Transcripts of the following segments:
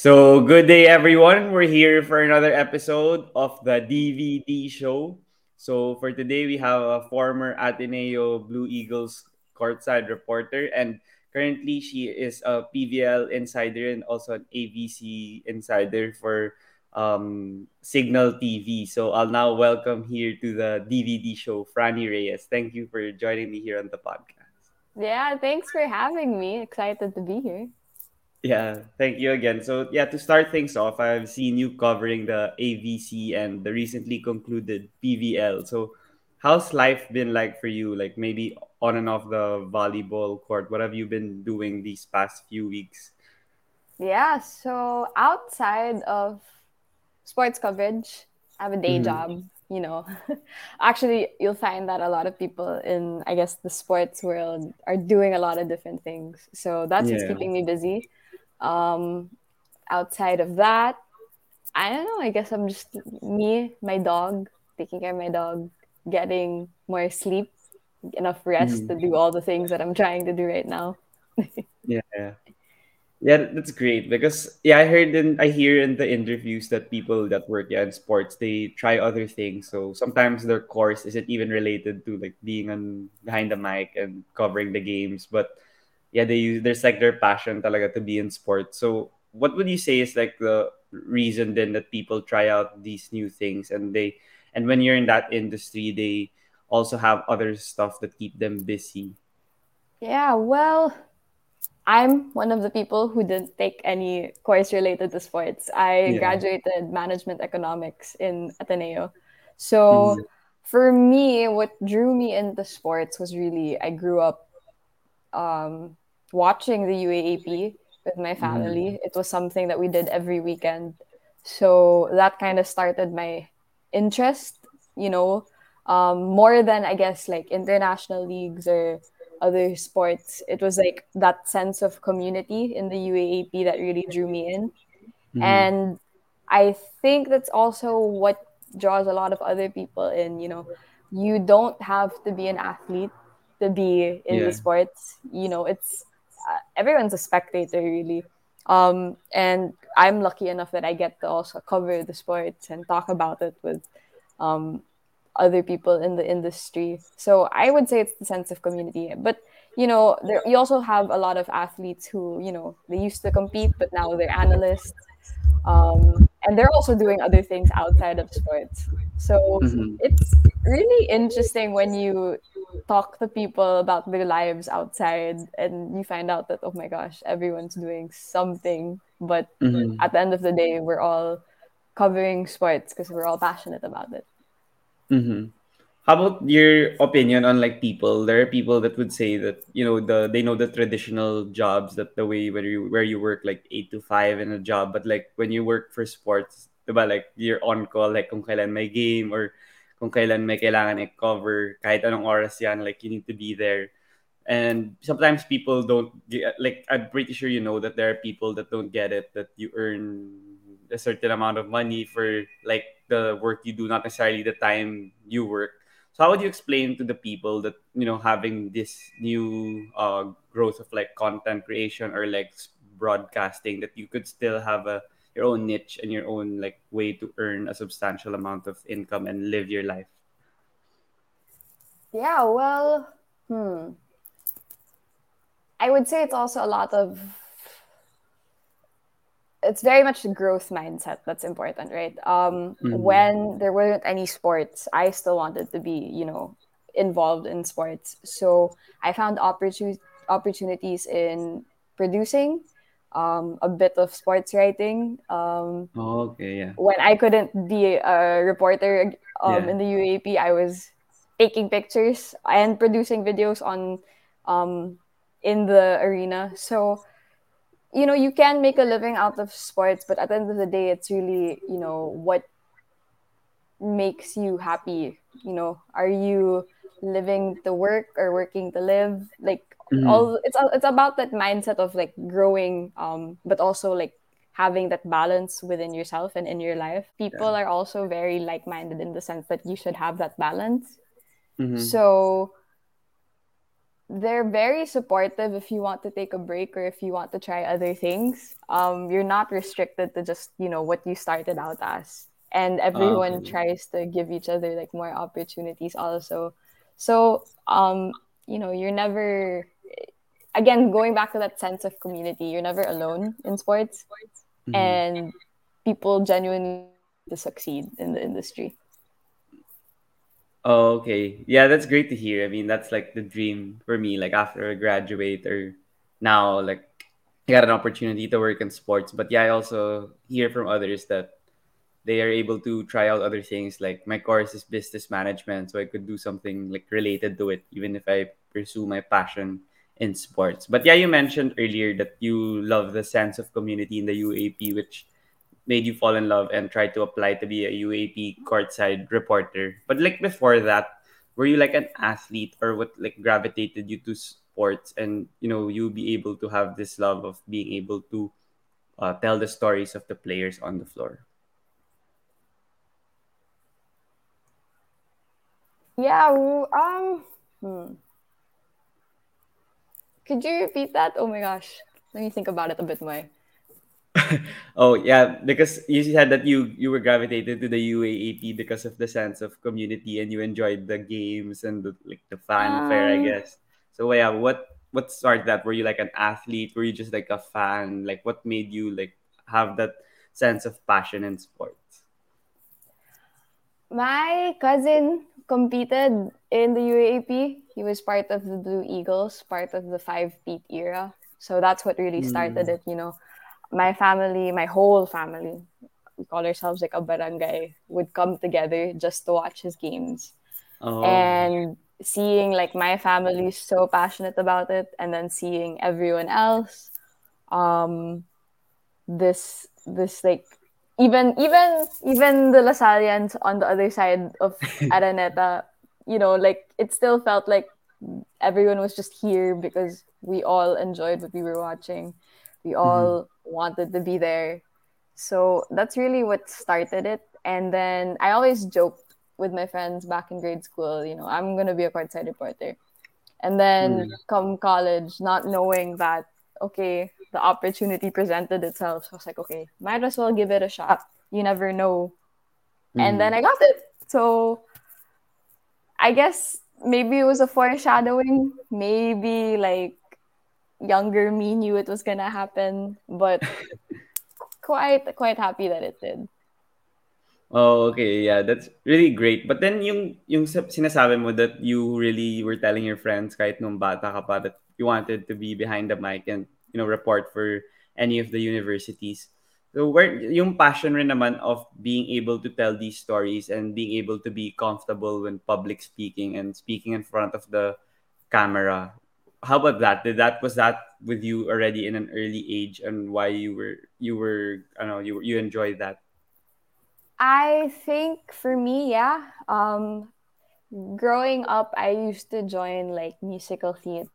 So, good day, everyone. We're here for another episode of the DVD show. So, for today, we have a former Ateneo Blue Eagles courtside reporter, and currently, she is a PVL insider and also an AVC insider for um, Signal TV. So, I'll now welcome here to the DVD show, Frannie Reyes. Thank you for joining me here on the podcast. Yeah, thanks for having me. Excited to be here. Yeah, thank you again. So, yeah, to start things off, I've seen you covering the AVC and the recently concluded PVL. So, how's life been like for you? Like maybe on and off the volleyball court. What have you been doing these past few weeks? Yeah, so outside of sports coverage, I have a day mm-hmm. job. You know, actually, you'll find that a lot of people in, I guess, the sports world are doing a lot of different things. So that's yeah. what's keeping me busy. Um, outside of that, I don't know. I guess I'm just me, my dog, taking care of my dog, getting more sleep, enough rest mm. to do all the things that I'm trying to do right now. yeah. Yeah, that's great because yeah, I heard and I hear in the interviews that people that work yeah, in sports they try other things. So sometimes their course isn't even related to like being on behind the mic and covering the games, but yeah, they use there's like their passion talaga to be in sports. So what would you say is like the reason then that people try out these new things and they and when you're in that industry they also have other stuff that keep them busy? Yeah, well, I'm one of the people who didn't take any course related to sports. I yeah. graduated management economics in Ateneo. So mm-hmm. for me, what drew me into sports was really I grew up um, watching the UAAP with my family. Mm. It was something that we did every weekend. So that kind of started my interest, you know, um, more than I guess like international leagues or other sports. It was like that sense of community in the UAAP that really drew me in. Mm. And I think that's also what draws a lot of other people in, you know. You don't have to be an athlete to be in yeah. the sports. You know, it's everyone's a spectator really. Um, and I'm lucky enough that I get to also cover the sports and talk about it with um, other people in the industry. So I would say it's the sense of community. But you know, there you also have a lot of athletes who you know they used to compete, but now they're analysts, um, and they're also doing other things outside of sports. So mm-hmm. it's really interesting when you talk to people about their lives outside and you find out that oh my gosh everyone's doing something but mm-hmm. at the end of the day we're all covering sports because we're all passionate about it mm-hmm. How about your opinion on like people there are people that would say that you know the they know the traditional jobs that the way where you where you work like 8 to 5 in a job but like when you work for sports diba like you're on call like kung kailan may game or kung kailan may kailangan i-cover, kahit anong oras yan, like you need to be there. And sometimes people don't get, like I'm pretty sure you know that there are people that don't get it that you earn a certain amount of money for like the work you do, not necessarily the time you work. How would you explain to the people that you know having this new uh, growth of like content creation or like broadcasting that you could still have a your own niche and your own like way to earn a substantial amount of income and live your life? Yeah well hmm. I would say it's also a lot of it's very much the growth mindset that's important right um mm-hmm. when there weren't any sports i still wanted to be you know involved in sports so i found opportun- opportunities in producing um, a bit of sports writing. Um, oh, okay, yeah. When I couldn't be a reporter um, yeah. in the UAAP, I was taking pictures and producing videos on um, in the arena. So, you know, you can make a living out of sports, but at the end of the day, it's really, you know, what makes you happy. You know, are you living to work or working to live? Like, mm-hmm. all it's it's about that mindset of like growing um but also like having that balance within yourself and in your life people yeah. are also very like-minded in the sense that you should have that balance mm-hmm. so they're very supportive if you want to take a break or if you want to try other things. Um, you're not restricted to just you know what you started out as, and everyone okay. tries to give each other like more opportunities also. So um, you know, you're never again going back to that sense of community. You're never alone in sports, mm-hmm. and people genuinely to succeed in the industry. Oh, okay. Yeah, that's great to hear. I mean, that's like the dream for me. Like after I graduate or now, like I got an opportunity to work in sports. But yeah, I also hear from others that they are able to try out other things. Like my course is business management, so I could do something like related to it, even if I pursue my passion in sports. But yeah, you mentioned earlier that you love the sense of community in the UAAP, which made you fall in love and try to apply to be a UAAP courtside reporter. But like before that, were you like an athlete or what like gravitated you to sports and you know you be able to have this love of being able to uh, tell the stories of the players on the floor? Yeah, um hmm. Could you repeat that? Oh my gosh. Let me think about it a bit more. oh yeah, because you said that you you were gravitated to the UAAP because of the sense of community and you enjoyed the games and the, like the fanfare, um, I guess. So yeah, what what started that? Were you like an athlete? Were you just like a fan? Like what made you like have that sense of passion in sports? My cousin competed in the UAAP. He was part of the Blue Eagles, part of the five peat era. So that's what really started mm. it, you know my family, my whole family, we call ourselves like a barangay, would come together just to watch his games. Oh. And seeing like my family so passionate about it, and then seeing everyone else, um, this this like even even even the Lasallians on the other side of Araneta, you know, like it still felt like everyone was just here because we all enjoyed what we were watching. We all mm-hmm. wanted to be there. So that's really what started it. And then I always joked with my friends back in grade school, you know, I'm going to be a courtside reporter. And then mm-hmm. come college, not knowing that, okay, the opportunity presented itself. So I was like, okay, might as well give it a shot. You never know. Mm-hmm. And then I got it. So I guess maybe it was a foreshadowing. Maybe like younger me knew it was gonna happen, but quite quite happy that it did. Oh, okay. Yeah, that's really great. But then yung yung sinasabi mo that you really were telling your friends kahit nung bata ka pa that you wanted to be behind the mic and you know report for any of the universities. So where yung passion rin naman of being able to tell these stories and being able to be comfortable when public speaking and speaking in front of the camera how about that? Did that was that with you already in an early age, and why you were you were I don't know you you enjoyed that? I think for me, yeah. Um, growing up, I used to join like musical theater.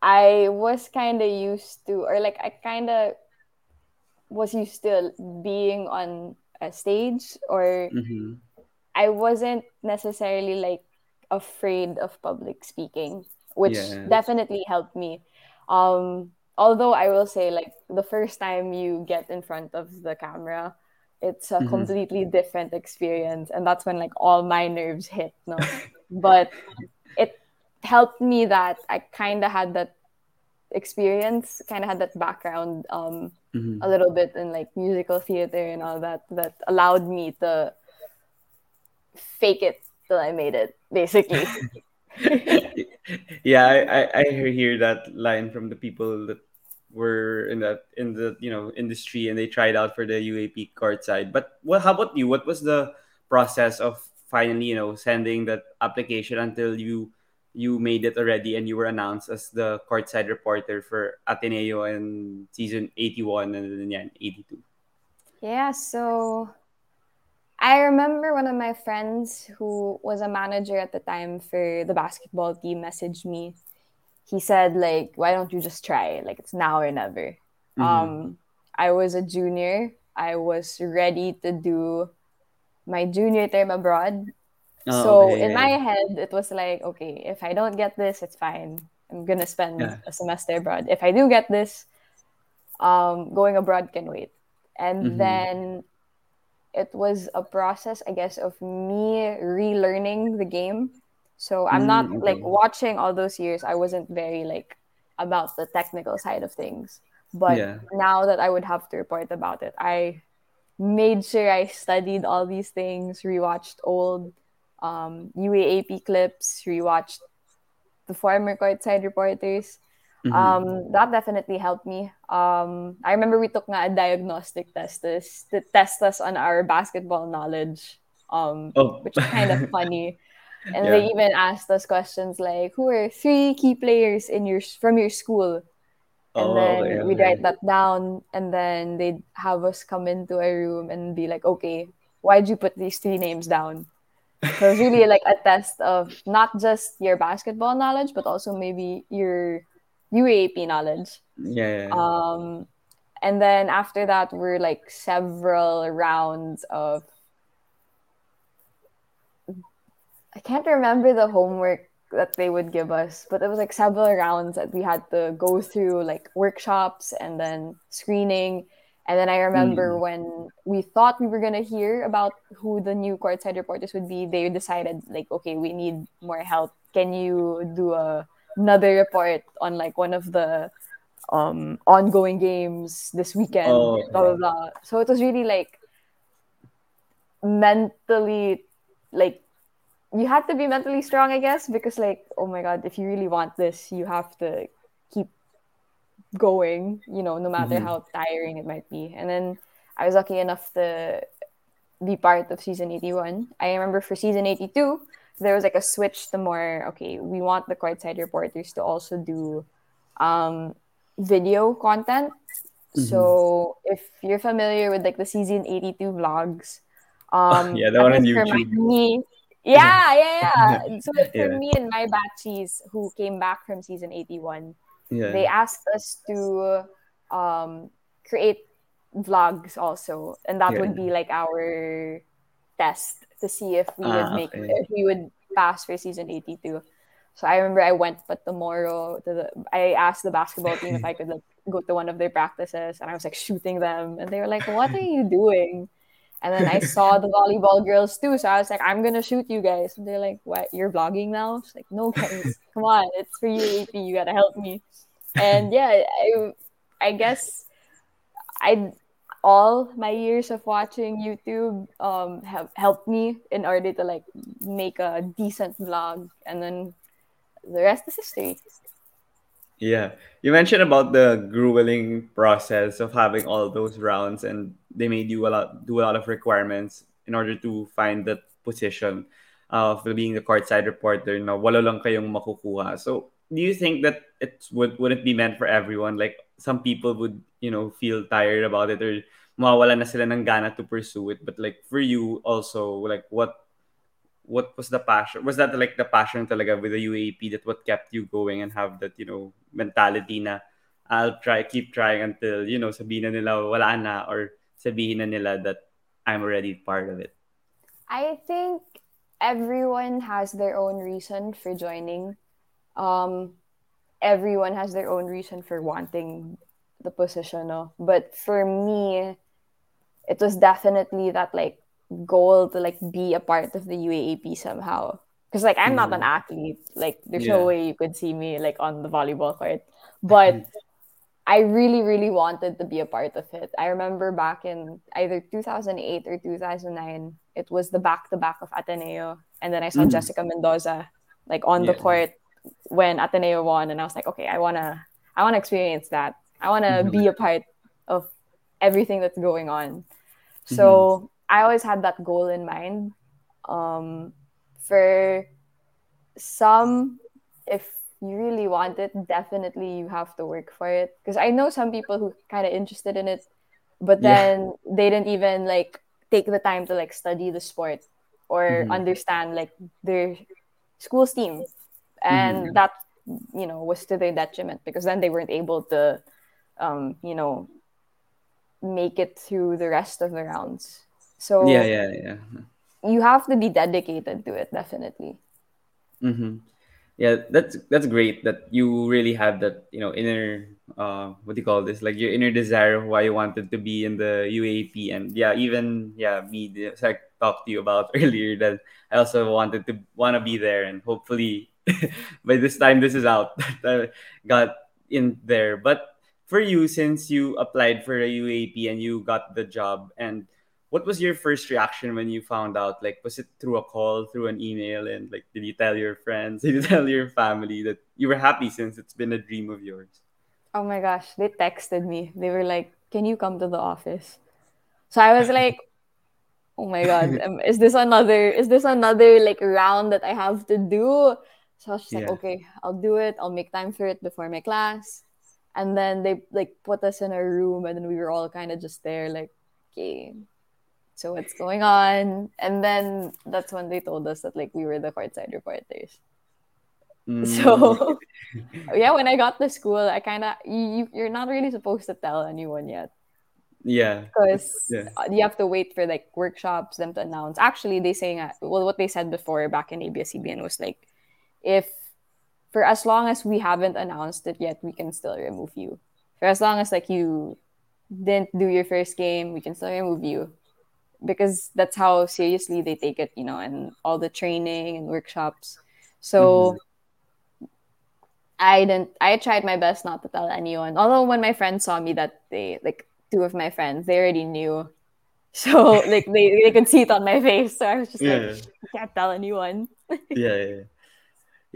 I was kind of used to, or like I kind of was used to being on a stage, or mm-hmm. I wasn't necessarily like afraid of public speaking, which yeah. definitely helped me. Um, although I will say, like the first time you get in front of the camera, it's a mm-hmm. completely different experience, and that's when like all my nerves hit. No, but it helped me that I kind of had that experience, kind of had that background, um, mm-hmm. a little bit in like musical theater and all that, that allowed me to fake it till I made it, basically. yeah, I, I, I hear that line from the people that were in that in the you know industry and they tried out for the UAAP court side. But well, how about you? What was the process of finally you know sending that application until you you made it already and you were announced as the courtside reporter for Ateneo in season 81 and then yeah, 82? Yeah, so I remember one of my friends who was a manager at the time for the basketball team messaged me. He said, like, why don't you just try? Like it's now or never. Mm-hmm. Um, I was a junior. I was ready to do my junior term abroad. Oh, so okay, in yeah. my head, it was like, okay, if I don't get this, it's fine. I'm gonna spend yeah. a semester abroad. If I do get this, um, going abroad can wait. And mm-hmm. then it was a process, I guess, of me relearning the game. So I'm not mm, okay. like watching all those years. I wasn't very like about the technical side of things. But yeah. now that I would have to report about it, I made sure I studied all these things, rewatched old um, UAAP clips, rewatched the former courtside reporters. Mm-hmm. Um, that definitely helped me. Um, I remember we took a diagnostic test to test us on our basketball knowledge, um, oh. which is kind of funny. And yeah. they even asked us questions like, "Who are three key players in your from your school?" And oh, then we'd write that down, and then they'd have us come into a room and be like, "Okay, why'd you put these three names down?" So it's really like a test of not just your basketball knowledge, but also maybe your UAAP knowledge. Yeah, yeah. Um, and then after that, we're like several rounds of. I can't remember the homework that they would give us, but it was like several rounds that we had to go through, like workshops and then screening and then I remember mm. when we thought we were gonna hear about who the new courtside reporters would be, they decided like, okay, we need more help. Can you do a, another report on like one of the um, ongoing games this weekend? Oh, blah blah blah. So it was really like mentally, like you had to be mentally strong, I guess, because like, oh my god, if you really want this, you have to keep going, you know, no matter mm-hmm. how tiring it might be. And then I was lucky enough to be part of season 81. I remember for season 82, there was like a switch to more, okay, we want the courtside reporters to also do um, video content. Mm-hmm. So if you're familiar with like the season 82 vlogs, um, yeah, that one on YouTube. Me, yeah, yeah, yeah. So for yeah. me and my batchies who came back from season 81, yeah. they asked us to um, create vlogs also, and that yeah. would be like our test to see if we would ah, make okay. if we would pass for season 82. So I remember I went but tomorrow to the I asked the basketball team if I could like go to one of their practices and I was like shooting them and they were like, What are you doing? And then I saw the volleyball girls too. So I was like, I'm gonna shoot you guys. And they're like, What? You're vlogging now? It's like, no guys, come on, it's for you, AP. You gotta help me and yeah, I I guess I all my years of watching YouTube um, have helped me in order to like make a decent vlog, and then the rest is history. Yeah, you mentioned about the grueling process of having all those rounds, and they made you a lot do a lot of requirements in order to find that position of being the courtside reporter. Wala lang kayong makukuha. So do you think that it would would it be meant for everyone? Like some people would, you know, feel tired about it or mawala na sila ng gana to pursue it. But like for you also, like what what was the passion? Was that like the passion talaga with the UAAP that what kept you going and have that, you know, mentality na I'll try, keep trying until, you know, sabihin na nila wala na or sabihin na nila that I'm already part of it? I think everyone has their own reason for joining um, everyone has their own reason for wanting the position, no? But for me, it was definitely that like goal to like be a part of the UAAP somehow. Because like I'm not an mm. athlete, like there's yeah. no way you could see me like on the volleyball court. But I really, really wanted to be a part of it. I remember back in either 2008 or 2009, it was the back to back of Ateneo. And then I saw mm. Jessica Mendoza like on yeah. the court when Ateneo won, and I was like, okay, I wanna, I wanna experience that. I wanna mm-hmm. be a part of everything that's going on. So mm-hmm. I always had that goal in mind. Um, for some, if you really want it, definitely you have to work for it. Because I know some people who kind of interested in it, but then yeah. they didn't even like take the time to like study the sport or mm-hmm. understand like their school's team and mm-hmm. that you know was to their detriment because then they weren't able to um, you know make it through the rest of the rounds so yeah yeah yeah you have to be dedicated to it, definitely. Mm-hmm. Yeah, that's that's great that you really have that you know inner uh what do you call this like your inner desire of why you wanted to be in the UAAP and yeah even yeah me the, I talked to you about earlier that I also wanted to want to be there and hopefully by this time this is out. That got in there. But for you since you applied for a UAAP and you got the job and what was your first reaction when you found out? Like was it through a call through an email and like did you tell your friends did you tell your family that you were happy since it's been a dream of yours? Oh my gosh they texted me. They were like can you come to the office? So i was like oh my god um, is this another is this another like round that i have to do so i was just yeah. like okay i'll do it. I'll make time for it before my class. And then they like put us in a room and then we were all kind of just there like okay so what's going on? And then that's when they told us that like we were the courtside reporters. Mm. so yeah when i got to school i kind of you, you're not really supposed to tell anyone yet. Yeah. Because yeah. you have to wait for like workshops them to announce. Actually they saying uh, well what they said before back in abs-cbn was like if for as long as we haven't announced it yet we can still remove you for as long as like you didn't do your first game we can still remove you because that's how seriously they take it, you know, and all the training and workshops. So mm-hmm. I didn't I tried my best not to tell anyone. Although when my friends saw me that day, like two of my friends, they already knew. So like they, they could see it on my face. So I was just yeah. like, I can't tell anyone. yeah, yeah.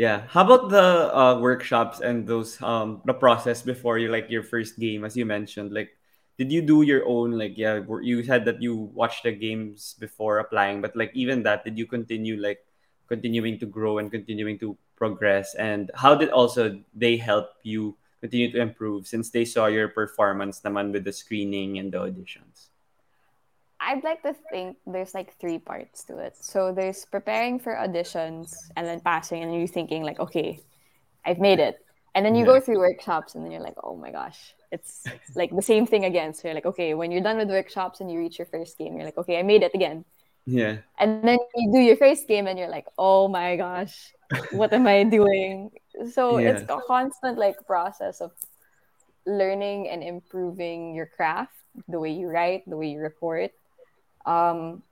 Yeah. How about the uh, workshops and those um the process before you like your first game, as you mentioned? Like, did you do your own like yeah you said that you watched the games before applying but like even that did you continue like continuing to grow and continuing to progress and how did also they help you continue to improve since they saw your performance naman with the screening and the auditions I'd like to think there's like three parts to it. So there's preparing for auditions and then passing and you're thinking like, okay, I've made it. And then you yeah. go through workshops and then you're like, oh my gosh, it's like the same thing again. So you're like, okay, when you're done with workshops and you reach your first game, you're like, okay, I made it again. Yeah. And then you do your first game and you're like, oh my gosh, what am I doing? So yeah. it's a constant like process of learning and improving your craft, the way you write, the way you report. Um,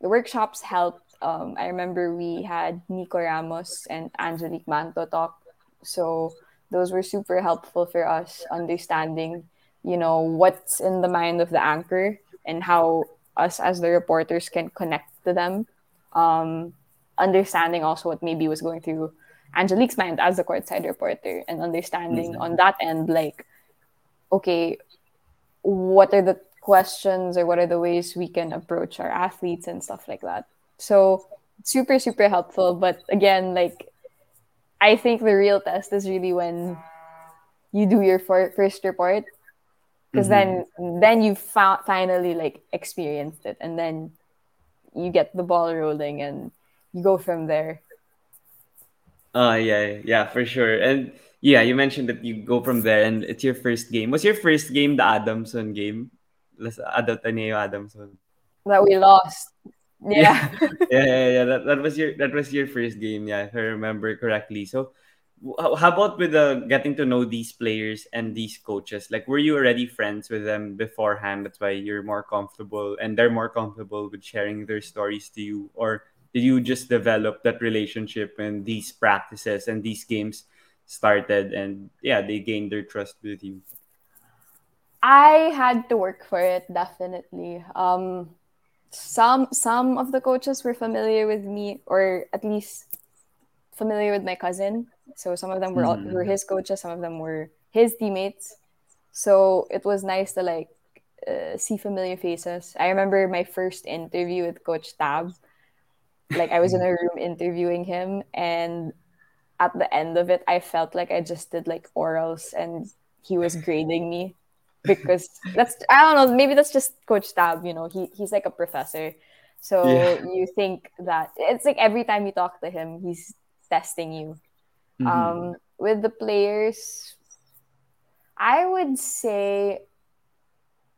the workshops helped. Um, I remember we had Nikko Ramos and Angelique Manto talk. So those were super helpful for us understanding you know what's in the mind of the anchor and how us as the reporters can connect to them um, understanding also what maybe was going through angelique's mind as the courtside reporter and understanding mm-hmm. on that end like okay what are the questions or what are the ways we can approach our athletes and stuff like that. So super super helpful but again like I think the real test is really when you do your for- first report because mm-hmm. then then you found finally like experienced it and then you get the ball rolling and you go from there. Uh yeah yeah for sure. And yeah you mentioned that you go from there and it's your first game. Was your first game the adamson game Ateneo Adamson that we lost yeah. yeah, yeah, yeah. That, that was your that was your first game, yeah, if I remember correctly. So, how about with the getting to know these players and these coaches? Like, were you already friends with them beforehand? That's why you're more comfortable, and they're more comfortable with sharing their stories to you, or did you just develop that relationship and these practices and these games started, and yeah, they gained their trust with you? I had to work for it definitely. Um, some some of the coaches were familiar with me or at least familiar with my cousin. So some of them were mm. were his coaches some of them were his teammates. So it was nice to like uh, see familiar faces. I remember my first interview with coach tab. Like i was in a room interviewing him and at the end of it i felt like i just did like orals and he was grading me because that's I don't know maybe that's just Coach Tab. You know, he he's like a professor, so yeah. you think that it's like every time you talk to him, he's testing you. Mm-hmm. Um, with the players, I would say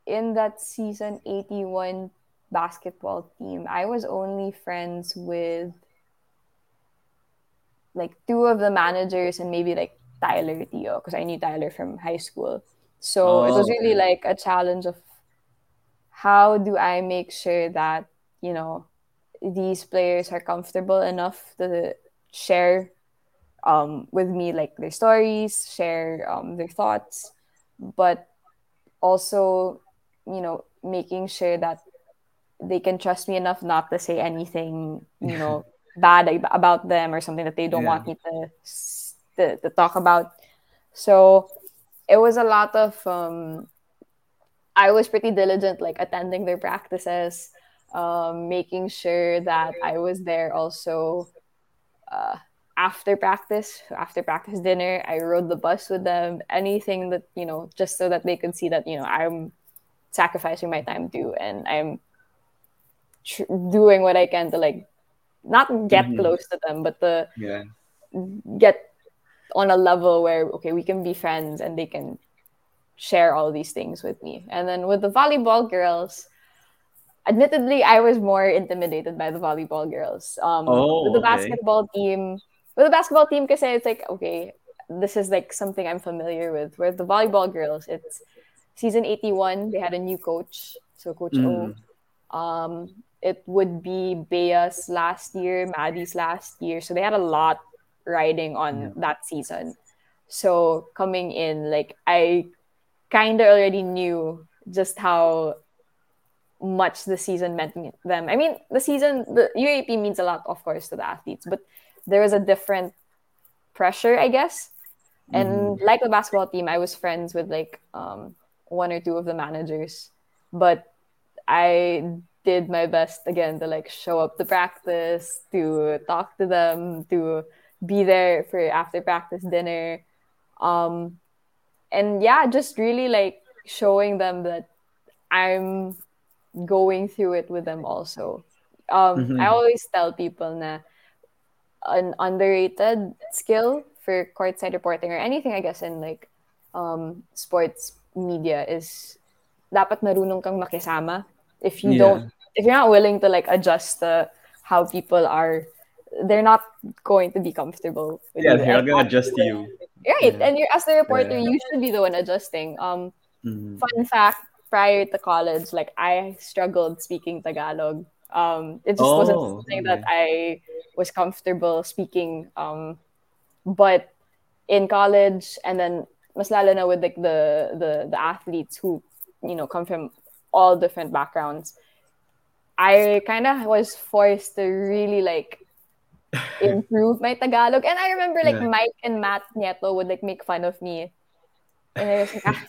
in that season 81 basketball team, I was only friends with like two of the managers and maybe like Tyler Tio because I knew Tyler from high school. So oh, it was really okay. like a challenge of how do I make sure that, you know, these players are comfortable enough to share um, with me like their stories, share um, their thoughts, but also, you know, making sure that they can trust me enough not to say anything, you know, bad about them or something that they don't yeah. want me to, to, to talk about. So it was a lot of um, I was pretty diligent, like attending their practices, um, making sure that I was there also uh, after practice, after practice dinner. I rode the bus with them, anything that, you know, just so that they could see that, you know, I'm sacrificing my time too and I'm tr- doing what I can to like not get mm-hmm. close to them, but to yeah. get on a level where okay, we can be friends and they can share all these things with me. And then with the volleyball girls, admittedly, I was more intimidated by the volleyball girls. Um, oh, with the basketball team, with the basketball team, because it's like okay, this is like something I'm familiar with. Where the volleyball girls, it's season 81. They had a new coach, so Coach mm. O. Um, it would be Bea's last year, Maddie's last year, so they had a lot riding on yeah. that season. So coming in, like I kind of already knew just how much the season meant them. I mean, the season, the UAAP means a lot, of course, to the athletes, but there was a different pressure, I guess. And mm-hmm. like the basketball team, I was friends with like um, one or two of the managers, but I did my best again to like show up to practice, to talk to them, to be there for after practice dinner. Um, and yeah, just really like showing them that I'm going through it with them also. Um, mm-hmm. I always tell people na an underrated skill for courtside reporting or anything, I guess, in like um, sports media is dapat marunong kang makisama. If you yeah. don't, if you're not willing to like adjust to how people are, they're not going to be comfortable. yeah, you. they're not gonna adjust to you. Right. Yeah. And you're as the reporter, yeah. you should be the one adjusting. Um mm-hmm. fun fact, prior to college, like I struggled speaking Tagalog. Um it just oh, wasn't something okay. that I was comfortable speaking. Um but in college and then mas lalo na with like the the the athletes who you know come from all different backgrounds i kind of was forced to really like improve my Tagalog. And I remember like yeah. Mike and Matt Nieto would like make fun of me. And I was like, ah,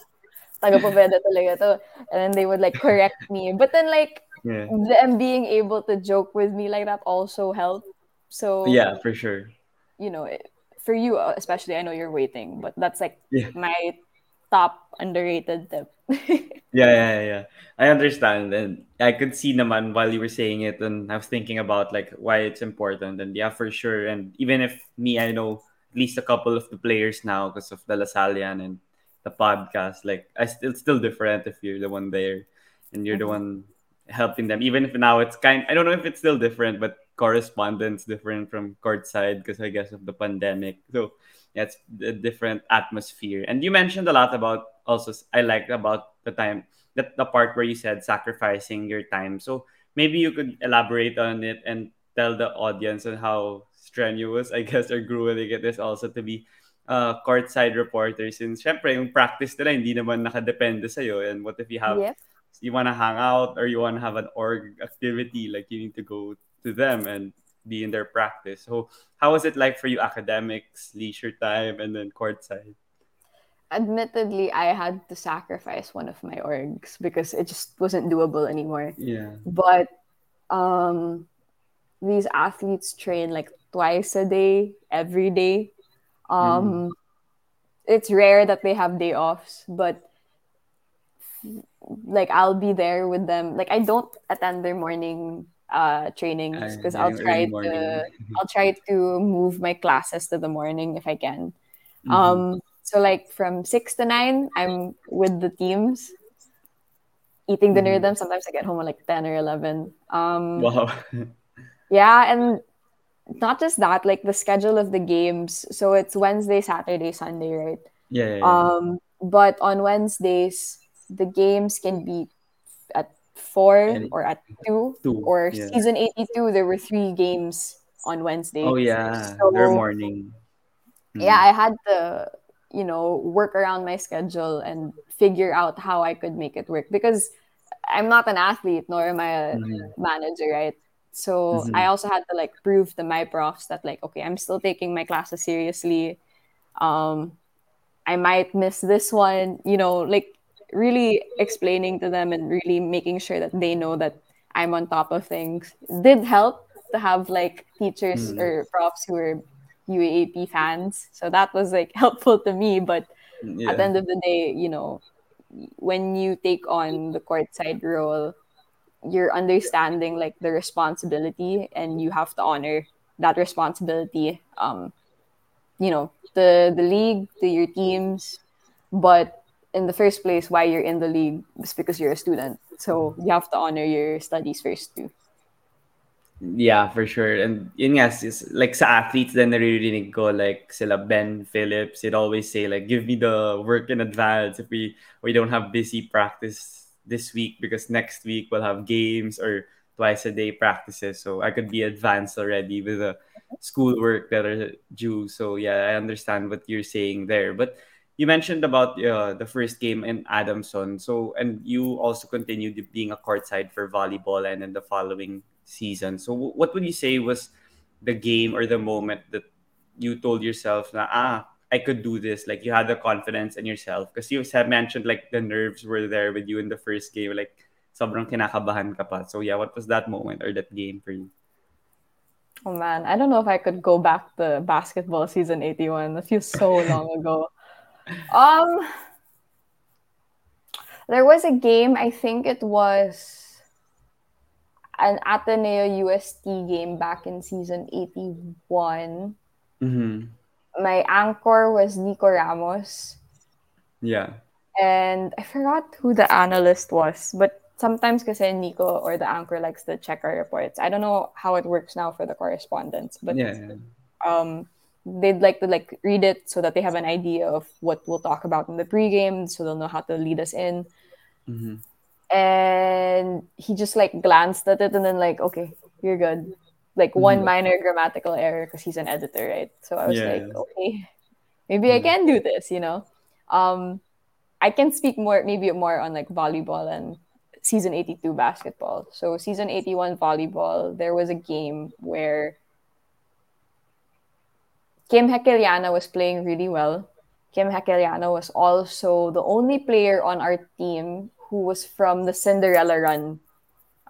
taga-Poveda talaga to. And then they would like correct me. But then like yeah. them being able to joke with me like that also helped. So yeah, for sure. You know, for you uh, especially, I know you're waiting, but that's like yeah. my top underrated tip. yeah, yeah, yeah. I understand, and I could see naman while you were saying it, and I was thinking about like why it's important, and yeah, for sure. And even if me, I know at least a couple of the players now because of the Lasallian and the podcast. Like, I still it's still different if you're the one there, and you're mm-hmm. the one helping them. Even if now it's kind, I don't know if it's still different, but correspondence different from courtside because I guess of the pandemic. So yeah, it's a different atmosphere. And you mentioned a lot about also I like about the time that the part where you said sacrificing your time. So maybe you could elaborate on it and tell the audience on how strenuous I guess or grueling it is also to be uh, courtside reporter since syempre yung practice nila hindi naman nakadepende sa'yo and what if you have yep. you want to hang out or you want to have an org activity like you need to go to them and be in their practice so how was it like for you academics leisure time and then courtside admittedly I had to sacrifice one of my orgs because it just wasn't doable anymore. Yeah. But um these athletes train like twice a day, every day. Um mm. it's rare that they have day offs, but like I'll be there with them. Like I don't attend their morning uh trainings because I'll try to I'll try to move my classes to the morning if I can. Mm-hmm. Um so like from six to nine, I'm with the teams. eating dinner mm-hmm. with them. Sometimes I get home at like 10 or 11. Um, wow. yeah. And not just that, like the schedule of the games. So it's Wednesday, Saturday, Sunday, right? Yeah. yeah, yeah. Um, but on Wednesdays, the games can be at four Any, or at two, two or yeah. season 82, there were three games on Wednesday. Oh, yeah. So, Their morning. Mm. Yeah, I had to, you know, work around my schedule and figure out how I could make it work because I'm not an athlete nor am I a mm-hmm. manager, right? So mm-hmm. I also had to like prove to my profs that like okay, I'm still taking my classes seriously. Um, I might miss this one, you know, like really explaining to them and really making sure that they know that I'm on top of things. Did help to have like teachers mm. or profs who were UAAP fans. So that was like helpful to me. But yeah. at the end of the day, you know, when you take on the courtside role, you're understanding like the responsibility and you have to honor that responsibility. Um, you know, the the league, to your teams, but in the first place, why you're in the league is because you're a student. So you have to honor your studies first too. Yeah, for sure. And yun nga, is, like sa athletes then naririnig ko, like sila Ben Phillips, he'd always say like, give me the work in advance if we, we don't have busy practice this week because next week we'll have games or twice a day practices. So I could be advanced already with the schoolwork that are due. So yeah, I understand what you're saying there. But you mentioned about uh, the first game in Adamson. So and you also continued being a courtside for volleyball and in the following season. So what would you say was the game or the moment that you told yourself na ah I could do this. Like you had the confidence in yourself because you have mentioned like the nerves were there with you in the first game. Like sobrang kinakabahan ka pa. So yeah, what was that moment or that game for you? Oh man, I don't know if I could go back to basketball season 81. That feels so long ago. Um there was a game, I think it was an Ateneo UST game back in season 81. Mm-hmm my anchor was Nikko Ramos. Yeah. And I forgot who the analyst was, but sometimes because Nico or the anchor likes to check our reports. I don't know how it works now for the correspondents, but yeah, yeah. um they'd like to like read it so that they have an idea of what we'll talk about in the pregame, so they'll know how to lead us in. Mm-hmm. And he just like glanced at it and then like, okay, you're good like one mm-hmm. minor grammatical error because he's an editor, right? So I was yeah. like, okay, maybe I can do this, you know. Um, I can speak more, maybe more on like volleyball and season 82 basketball. So season 81 volleyball, there was a game where Kim Gequillana was playing really well. Kim Gequillana was also the only player on our team who was from the Cinderella run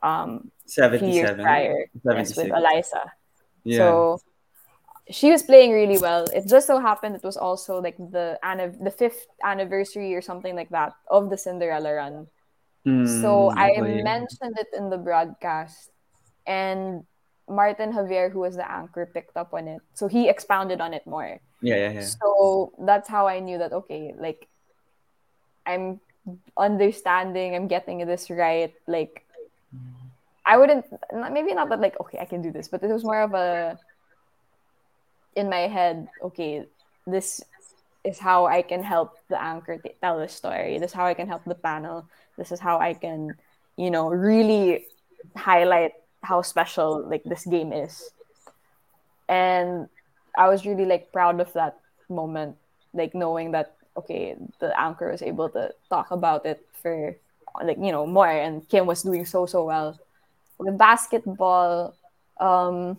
um, 77 years prior yes, with Eliza. Yeah. So she was playing really well. It just so happened it was also like the the fifth anniversary or something like that of the Cinderella run. Mm, so I mentioned it in the broadcast, and Martin Javier, who was the anchor, picked up on it. So he expounded on it more. Yeah, yeah, yeah. So that's how I knew that okay, like I'm understanding, I'm getting this right. Like I wouldn't maybe not that like okay I can do this, but it was more of a in my head. Okay, this is how I can help the anchor t- tell the story. This is how I can help the panel. This is how I can, you know, really highlight how special like this game is. And I was really like proud of that moment, like knowing that okay, the anchor was able to talk about it for like you know more, and Kim was doing so so well with basketball, um,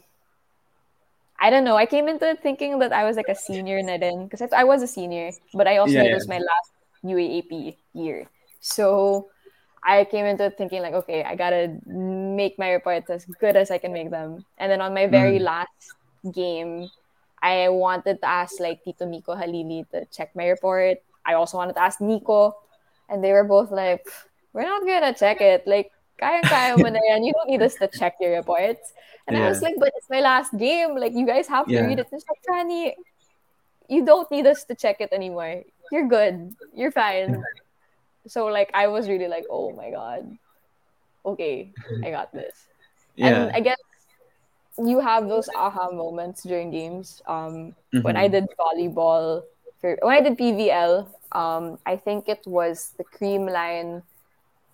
I don't know. I came into it thinking that I was like a senior na din because I was a senior, but I also yeah, it was my last UAAP year. So I came into it thinking like, okay, I gotta make my reports as good as I can make them. And then on my very mm. last game, I wanted to ask like Tito Nico Halili to check my report. I also wanted to ask Nico, and they were both like, "We're not gonna check it. Like, kaya-kaya mo na yan. You don't need us to check your reports. And yeah. I was like, but it's my last game. Like, you guys have to yeah. read it. It's like, you don't need us to check it anymore. You're good. You're fine. So like I was really like, oh my god, okay, I got this. Yeah. And I guess you have those aha moments during games. Um, mm-hmm. when I did volleyball, for, when I did PVL, um, I think it was the Creamline.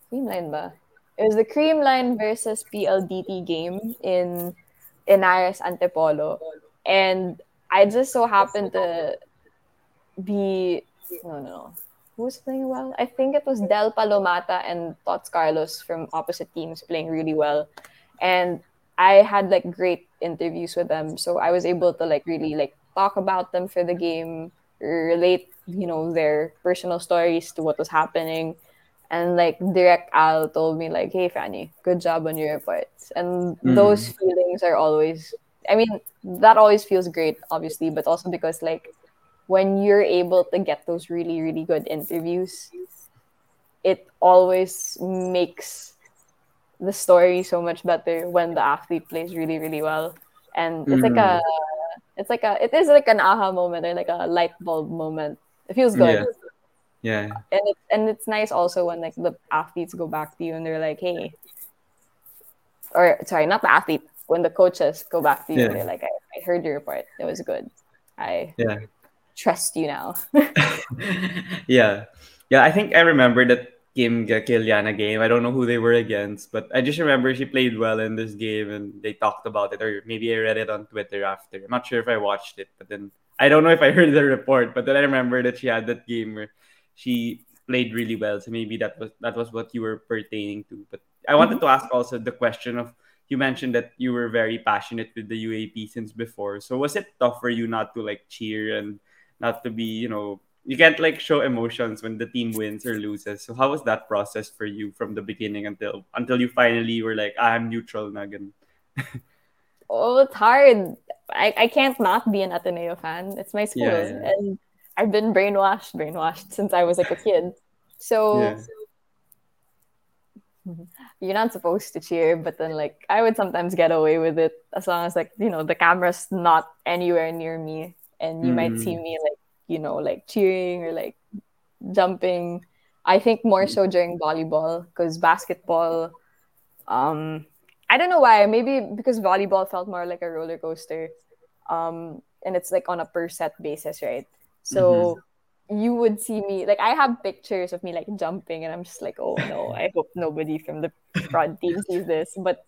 Cream line ba? It was the Creamline versus PLDT game in Ynares Antipolo, and I just so happened to be no no no who's playing well. I think it was Del Palomata and Tots Carlos from opposite teams playing really well, and I had like great interviews with them, so I was able to like really like talk about them for the game, relate you know their personal stories to what was happening, and like direct Al told me like, "Hey Frannie, good job on your reports," and mm. those feelings are always. I mean, that always feels great, obviously, but also because like when you're able to get those really really good interviews, it always makes the story so much better when the athlete plays really really well. And it's mm. like a it's like a it is like an aha moment or like a light bulb moment. It feels good. Yeah, yeah. and it's and it's nice also when like the athletes go back to you and they're like hey or sorry not the athlete when the coaches go back to you yeah. and they're like I, I heard your report. It was good. I yeah trust you now yeah yeah i think i remember that Kim Gequillana game. I don't know who they were against, but I just remember she played well in this game and they talked about it, or maybe I read it on Twitter after. I'm not sure if I watched it, but then I don't know if I heard the report, but then I remember that she had that game where she played really well. So maybe that was that was what you were pertaining to. But I wanted mm-hmm. to ask also the question of you mentioned that you were very passionate with the UAAP since before. So was it tough for you not to like cheer and not to be, you know, you can't like show emotions when the team wins or loses. So how was that process for you from the beginning until until you finally were like, ah, I'm neutral nagan? oh, it's hard. I, I can't not be an Ateneo fan. It's my school. Yeah, yeah. And I've been brainwashed, brainwashed since I was like a kid. So yeah. you're not supposed to cheer, but then like I would sometimes get away with it as long as like, you know, the camera's not anywhere near me and you mm. might see mm. me like you know, like cheering or like jumping. I think more so during volleyball because basketball, um, I don't know why. Maybe because volleyball felt more like a roller coaster, um, and it's like on a per set basis, right? So mm-hmm. you would see me like I have pictures of me like jumping, and I'm just like, oh no, I hope nobody from the front team sees this, but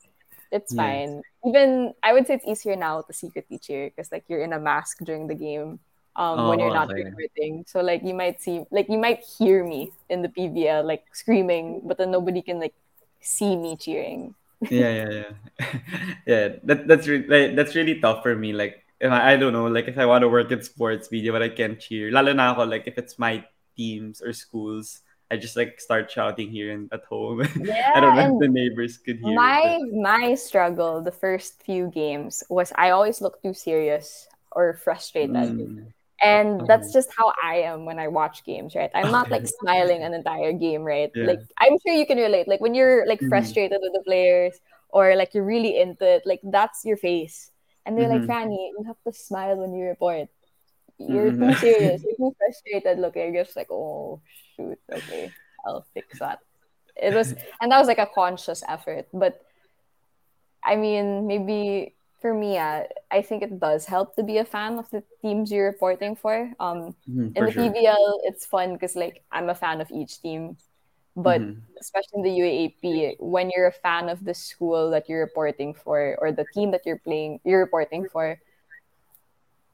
it's fine. Even I would say it's easier now to secretly cheer because like you're in a mask during the game um, oh, when you're not okay. recording. So like you might see, like you might hear me in the PVL like screaming, but then nobody can like see me cheering. yeah, yeah, yeah, yeah. That that's re- like, that's really tough for me. Like if I, I don't know, like if I want to work in sports media, but I can't cheer. Lalo na ako, like if it's my teams or schools. I just like start shouting here and at home. Yeah, I don't know if the neighbors could hear. My my struggle the first few games was I always look too serious or frustrated. Mm and that's mm-hmm. just how i am when i watch games right i'm not like smiling an entire game right yeah. like i'm sure you can relate like when you're like mm-hmm. frustrated mm-hmm. with the players or like you're really into it like that's your face and they're mm-hmm. like Frannie you have to smile when you report you're mm-hmm. too serious you're too frustrated looking you're just like oh shoot okay i'll fix that it was and that was like a conscious effort but i mean maybe for me, uh, I think it does help to be a fan of the teams you're reporting for. Um, mm, in the sure. PVL, it's fun because like I'm a fan of each team, but mm-hmm. especially in the UAAP, when you're a fan of the school that you're reporting for or the team that you're playing, you're reporting for,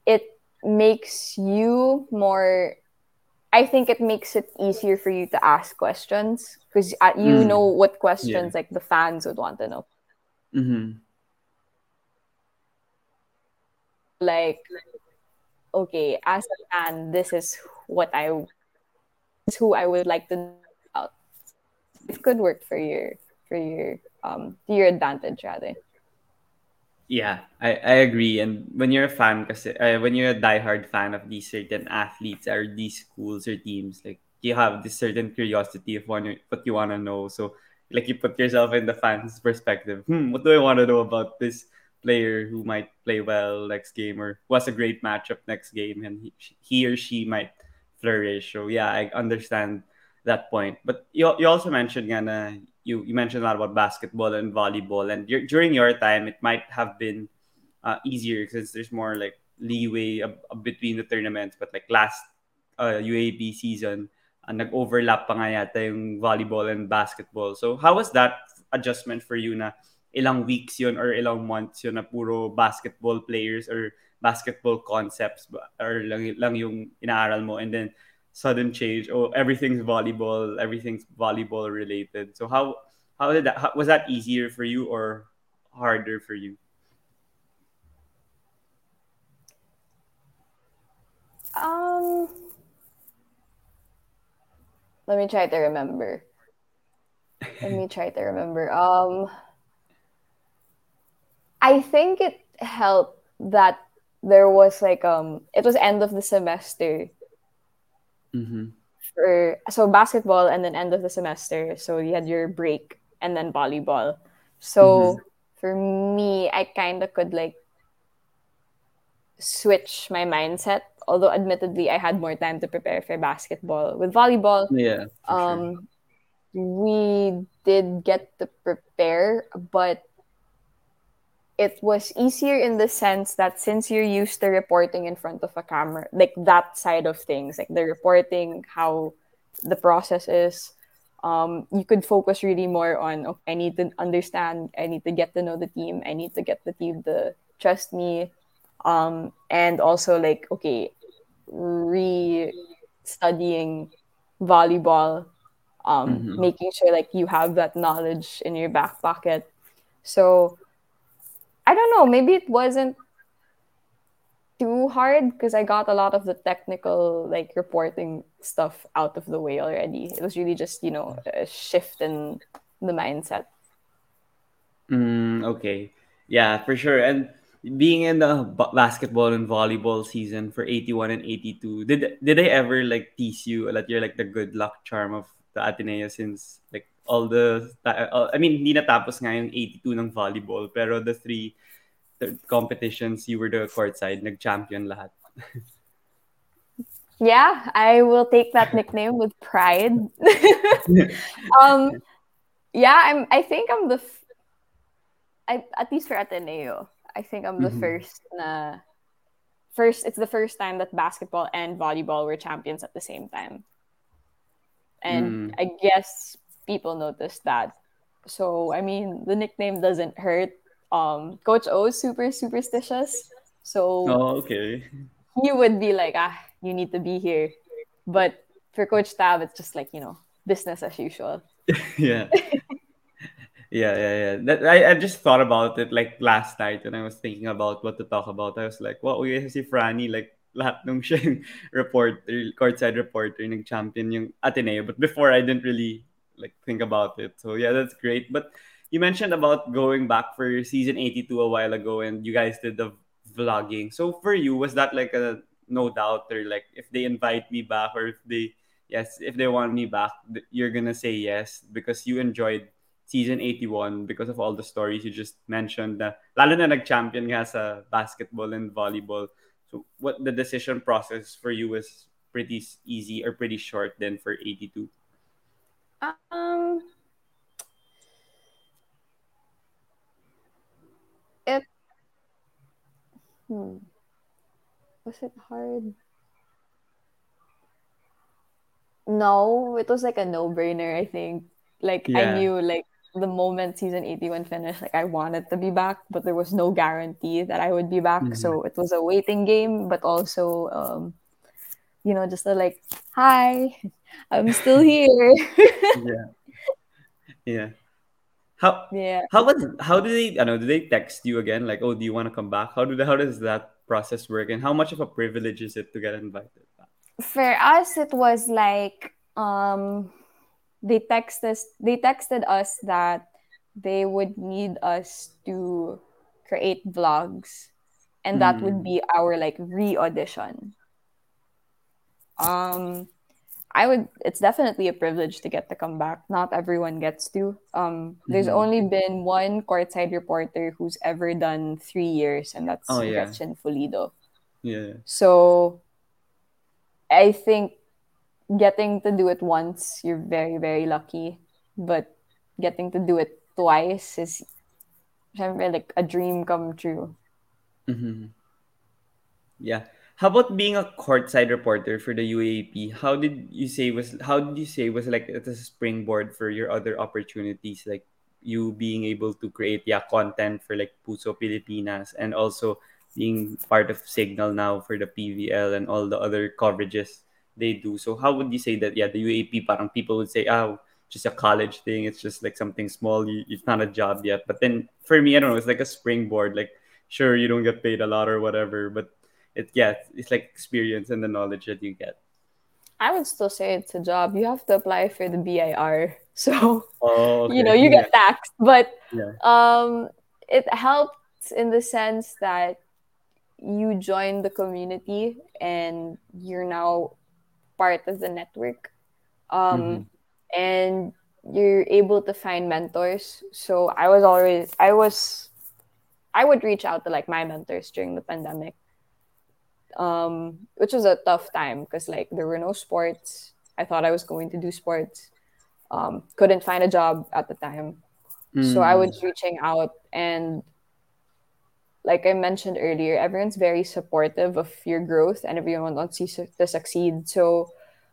it makes you more. I think it makes it easier for you to ask questions because uh, you mm. know what questions yeah. like the fans would want to know. Mm-hmm like okay as a fan this is what i is who i would like to know about it could work for your for your um to your advantage rather yeah i i agree and when you're a fan because uh, when you're a diehard fan of these certain athletes or these schools or teams like you have this certain curiosity of what what you want to know so like you put yourself in the fans perspective hmm what do i want to know about this player who might play well next game or was a great matchup next game and he, he or she might flourish. So yeah, I understand that point. But you, you also mentioned nga you, you mentioned a lot about basketball and volleyball, and during your time, it might have been uh, easier because there's more like leeway between the tournaments. But like last uh, UAAP season, uh, nag-overlap pa nga yata yung volleyball and basketball. So how was that adjustment for you na ilang weeks yun or ilang months yun na puro basketball players or basketball concepts or lang, lang yung inaaral mo and then sudden change. Oh everything's volleyball everything's volleyball related. So how how did that how, was that easier for you or harder for you? Um let me try to remember. Let me try to remember. Um i think it helped that there was like um it was end of the semester mm-hmm. for so basketball and then end of the semester so you had your break and then volleyball so mm-hmm. for me i kind of could like switch my mindset although admittedly i had more time to prepare for basketball with volleyball yeah um sure. we did get to prepare but it was easier in the sense that since you're used to reporting in front of a camera, like that side of things, like the reporting, how the process is, um, you could focus really more on okay, I need to understand, I need to get to know the team, I need to get the team to trust me, um, and also like okay, re studying volleyball, um, mm-hmm. making sure like you have that knowledge in your back pocket. So I don't know, maybe it wasn't too hard because I got a lot of the technical like reporting stuff out of the way already. It was really just, you know, a shift in the mindset. Mm, okay. Yeah, for sure. And being in the basketball and volleyball season for 81 and 82, did did they ever like tease you that you're like the good luck charm of the Ateneo since like all the uh, I mean hindi natapos nga yung 82 ng volleyball pero the three the competitions you were the court side nag-champion lahat. yeah, I will take that nickname with pride. um yeah, I'm I think I'm the f- I, at least for Ateneo, I think I'm the mm-hmm. first na first it's the first time that basketball and volleyball were champions at the same time. And mm. I guess people noticed that. So I mean, the nickname doesn't hurt. Um, Coach O is super superstitious, so oh, okay. He would be like, ah, you need to be here, but for Coach Tab, it's just like you know, business as usual. yeah. yeah, yeah, yeah. That, I, I just thought about it like last night when I was thinking about what to talk about. I was like, what we see Frannie like lahat nung siya reporter, courtside reporter, nag-champion yung Ateneo. But before, I didn't really like think about it. So yeah, that's great. But you mentioned about going back for season 82 a while ago and you guys did the vlogging. So for you, was that like a no doubt or like if they invite me back or if they yes, if they want me back, you're gonna say yes because you enjoyed season 81 because of all the stories you just mentioned na lalo na nag-champion nga sa basketball and volleyball. So what the decision process for you was pretty easy or pretty short then for 82? Um, it hmm. was it hard? No, it was like a no-brainer. I think. Like yeah. I knew, like the moment season 81 finished, like I wanted to be back, but there was no guarantee that I would be back. Mm-hmm. So it was a waiting game, but also um, you know, just a like, hi, I'm still here. yeah. Yeah. How yeah. How was how do they I know do they text you again like oh do you want to come back? How do they, how does that process work and how much of a privilege is it to get invited back? For us it was like um they texted us they texted us that they would need us to create vlogs and that would hmm. be our like re-audition um, I would. It's definitely a privilege to get to come back. Not everyone gets to. Um, there's mm-hmm. only been one courtside reporter who's ever done three years, and that's oh, yeah. Gretchen Fulido. Yeah. So, I think getting to do it once, you're very, very lucky. But getting to do it twice is like a dream come true. Mm-hmm. Yeah. How about being a courtside reporter for the UAAP? How did you say was how did you say was like a springboard for your other opportunities like you being able to create yeah content for like Puso Pilipinas and also being part of Signal now for the PVL and all the other coverages they do. So how would you say that? Yeah, the UAAP, parang people would say, oh, just a college thing. It's just like something small. You, it's not a job yet. But then for me, I don't know. It's like a springboard. Like sure, you don't get paid a lot or whatever, but it yeah, it's like experience and the knowledge that you get. I would still say it's a job. You have to apply for the BIR. So oh, okay. you know, you get yeah. taxed. But yeah. um it helps in the sense that you join the community and you're now part of the network um, mm-hmm. and you're able to find mentors so i was always i was i would reach out to like my mentors during the pandemic um, which was a tough time because like there were no sports i thought i was going to do sports um, couldn't find a job at the time mm. so i was reaching out and like I mentioned earlier, everyone's very supportive of your growth and everyone wants you to succeed. So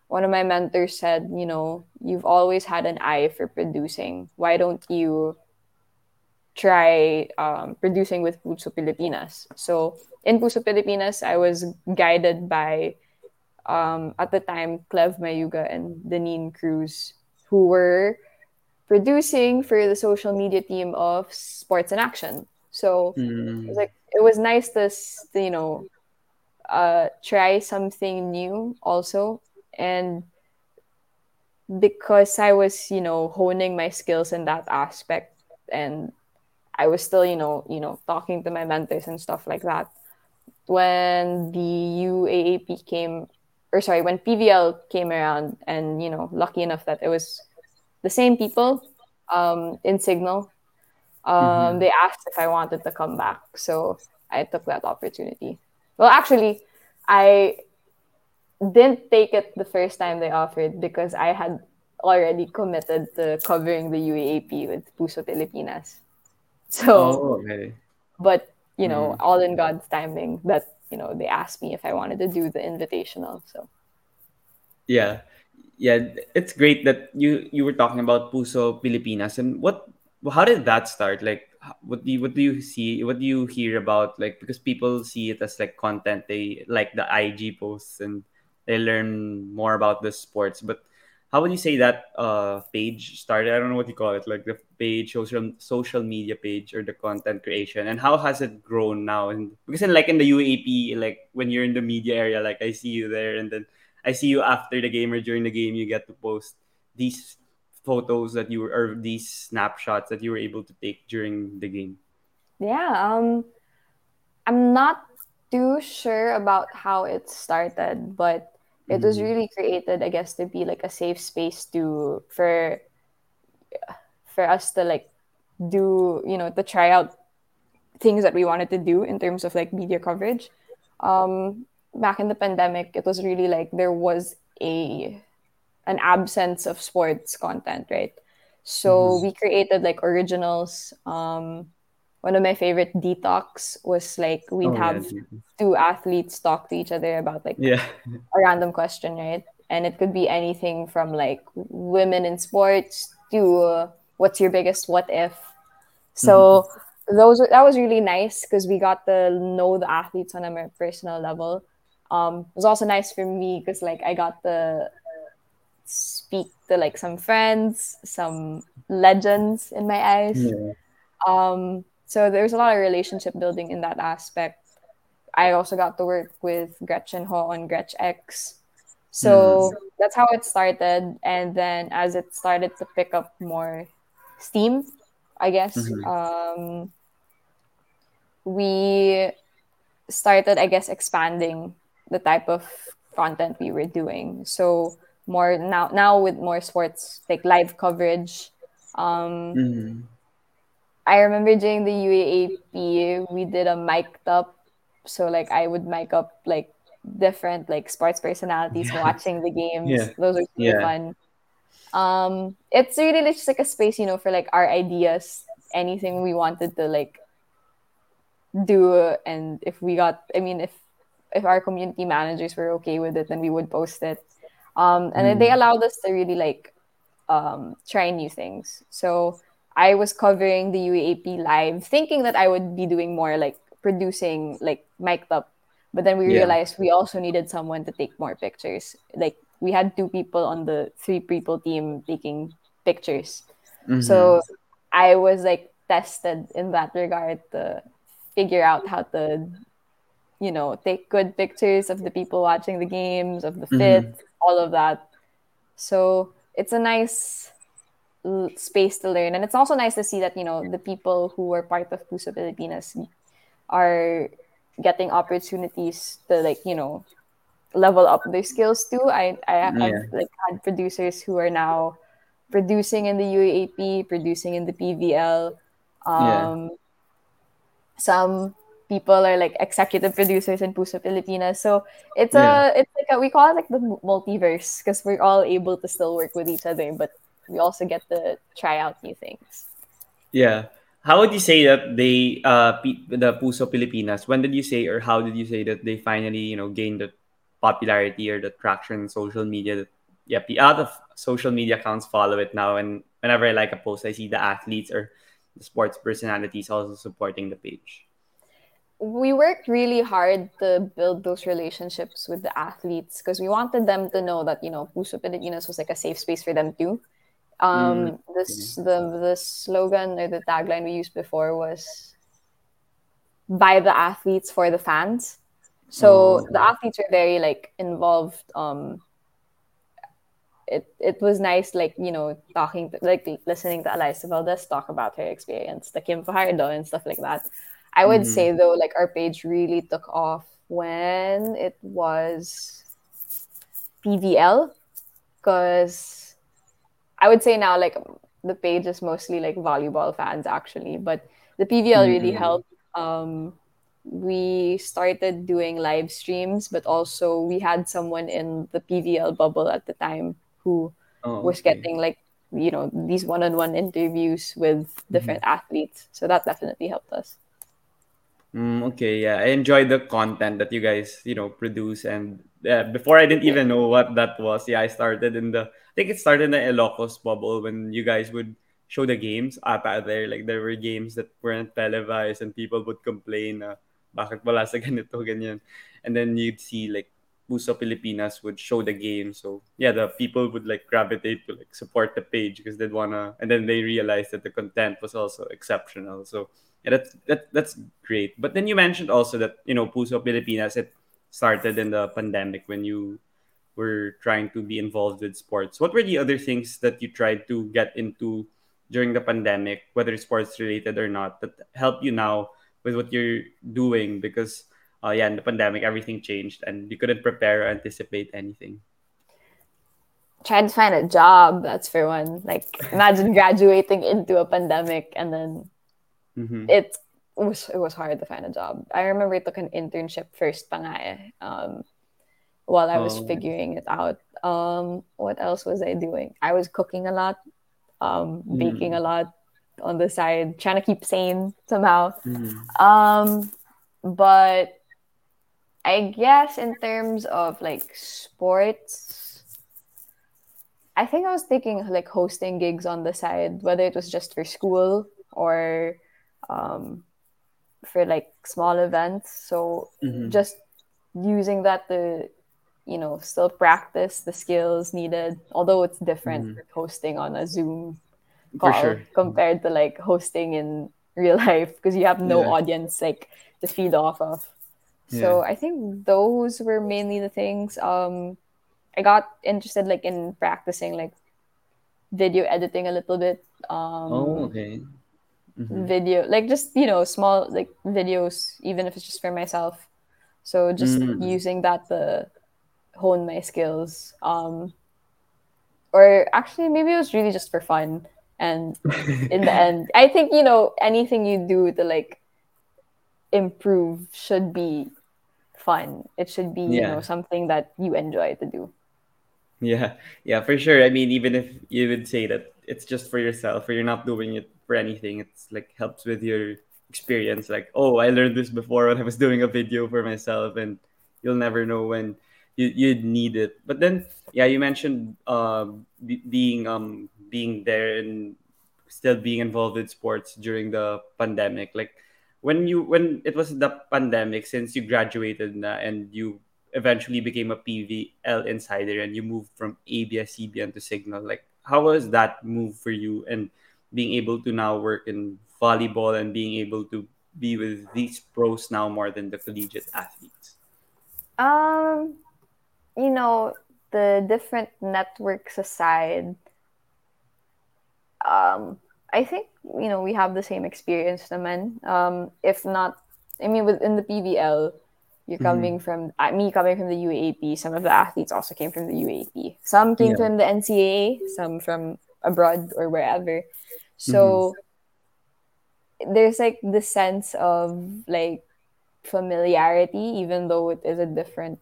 one of my mentors said, you know, you've always had an eye for producing. Why don't you try um, producing with Puso Pilipinas? So in Puso Pilipinas, I was guided by, um, at the time, Clev Mayuga and Deneen Cruz, who were producing for the social media team of Sports in Action. So mm. it was like it was nice to, to you know uh, try something new also and because I was you know honing my skills in that aspect and I was still you know you know talking to my mentors and stuff like that when the UAAP came or sorry when PVL came around and you know lucky enough that it was the same people um, in Signal um, mm-hmm. They asked if I wanted to come back, so I took that opportunity. Well, actually, I didn't take it the first time they offered because I had already committed to covering the UAAP with Puso Pilipinas. So, oh, okay. but you know, mm. all in God's timing that you know they asked me if I wanted to do the invitational. So, yeah, yeah, it's great that you you were talking about Puso Pilipinas and what how did that start? Like, what do you, what do you see? What do you hear about? Like, because people see it as like content. They like the IG posts and they learn more about the sports. But how would you say that uh page started? I don't know what you call it, like the page, social social media page, or the content creation, and how has it grown now? And because in like in the UAAP, like when you're in the media area, like I see you there, and then I see you after the game or during the game, you get to post these photos that you were or these snapshots that you were able to take during the game? Yeah, um I'm not too sure about how it started, but it mm-hmm. was really created, I guess, to be like a safe space to for for us to like do, you know, to try out things that we wanted to do in terms of like media coverage. Um back in the pandemic, it was really like there was a an absence of sports content, right? So mm-hmm. we created like originals. Um, one of my favorite detox was like we'd oh, have yeah. two athletes talk to each other about like yeah. a random question, right? And it could be anything from like women in sports to uh, what's your biggest what if. So mm-hmm. those that was really nice because we got to know the athletes on a more personal level. Um, it was also nice for me because like I got the speak to like some friends, some legends in my eyes. Yeah. Um, so there's a lot of relationship building in that aspect. I also got to work with Gretchen Ho on Gretch X. So mm. that's how it started. And then as it started to pick up more steam, I guess, mm-hmm. um, we started, I guess, expanding the type of content we were doing. So more now now with more sports like live coverage. Um, mm-hmm. I remember during the UAAP we did a mic'd up, so like I would mic up like different like sports personalities Yeah. watching the games. Yeah. Those are super Yeah. fun. Um, it's really just like a space, you know, for like our ideas, anything we wanted to like do, and if we got, I mean, if if our community managers were okay with it, then we would post it. Um, and then they Mm. allowed us to really like um, try new things. So I was covering the UAAP live, thinking that I would be doing more like producing, like mic'd up. But then we Yeah. realized we also needed someone to take more pictures. Like we had two people on the three people team taking pictures. Mhm. So I was like tested in that regard to figure out how to, you know, take good pictures of the people watching the games, of the fit, all of that. So it's a nice space to learn. And it's also nice to see that, you know, the people who were part of Puso Pilipinas are getting opportunities to like, you know, level up their skills too. I, I have Yeah. like had producers who are now producing in the UAAP, producing in the PVL. Yeah. Um, Some people are like executive producers in Puso Pilipinas. So it's Yeah. a it's like a, we call it like the multiverse because we're all able to still work with each other, but we also get to try out new things. Yeah. How would you say that they uh the Puso Pilipinas? When did you say or how did you say that they finally you know gained the popularity or the traction in social media? That yeah, the other social media accounts follow it now, and whenever I like a post, I see the athletes or the sports personalities also supporting the page. we worked really hard to build those relationships with the athletes because we wanted them to know that you know Puso Pilipinas was like a safe space for them too. Um, this the the slogan or the tagline we used before was by the athletes for the fans. So Oh. the athletes are very like involved. Um, it it was nice, like you know, talking to, like listening to Alyssa Valdez talk about her experience, the Kim Fajardo and stuff like that. I would Mhm. say though, like our page really took off when it was PVL, because I would say now like the page is mostly like volleyball fans actually, but the PVL really Mhm. helped. Um, we started doing live streams, but also we had someone in the PVL bubble at the time who Oh, was okay. getting like you know these one-on-one interviews with different athletes. So that definitely helped us. Mm, okay, yeah, I enjoy the content that you guys, you know, produce. And uh, before I didn't even know what that was. Yeah, I started in the, I think it started in the Ilocos bubble when you guys would show the games up out there. Like there were games that weren't televised, and people would complain, uh, bakit wala sa ganito ganyan. And then you'd see like Puso Pilipinas would show the game. So yeah, the people would like gravitate to like support the page because they'd wanna, and then they realized that the content was also exceptional. So yeah, that's that, that's great. But then you mentioned also that you know Puso Pilipinas it started in the pandemic when you were trying to be involved with sports. What were the other things that you tried to get into during the pandemic, whether sports related or not, that help you now with what you're doing? Because uh, yeah, in the pandemic everything changed and you couldn't prepare or anticipate anything. Trying to find a job, that's for one. Like imagine graduating into a pandemic and then Mm-hmm. it was it was hard to find a job. I remember I took an internship first pa nga eh, um, while I was Oh. figuring it out. Um, what else was I doing? I was cooking a lot, um, baking Mm. a lot on the side, trying to keep sane somehow. Mhm. Um, but I guess in terms of like sports, I think I was taking like hosting gigs on the side, whether it was just for school or um, for like small events. So Mhm. just using that to, you know, still practice the skills needed. Although it's different hosting on a Zoom call sure. compared to like hosting in real life because you have no Yeah. audience like to feed off of. So I think those were mainly the things. Um, I got interested like in practicing like video editing a little bit. Um, Oh, okay. Mhm. video like just you know small like videos even if it's just for myself so just Mm. using that to hone my skills um or actually maybe it was really just for fun and in the end i think you know anything you do to like improve should be fun. It should be, you know, something that you enjoy to do. Yeah, yeah, for sure. I mean, even if you would say that it's just for yourself or you're not doing it for anything, it's like helps with your experience. Like, oh, I learned this before when I was doing a video for myself, and you'll never know when you you'd need it. But then, yeah, you mentioned um be, being um being there and still being involved with sports during the pandemic. Like, when you when it was the pandemic, since you graduated na and you eventually became a PVL insider and you moved from ABS-CBN to Signal. Like, how was that move for you and being able to now work in volleyball and being able to be with these pros now more than the collegiate athletes? Um, you know, the different networks aside, um, I think you know we have the same experience naman. Um, if not, I mean, within the PVL, you're Mm-hmm. coming from uh, me coming from the UAAP. Some of the athletes also came from the UAAP. Some came Yeah. from the NCAA. Some from abroad or wherever. Mm-hmm. So there's like the sense of like familiarity, even though it is a different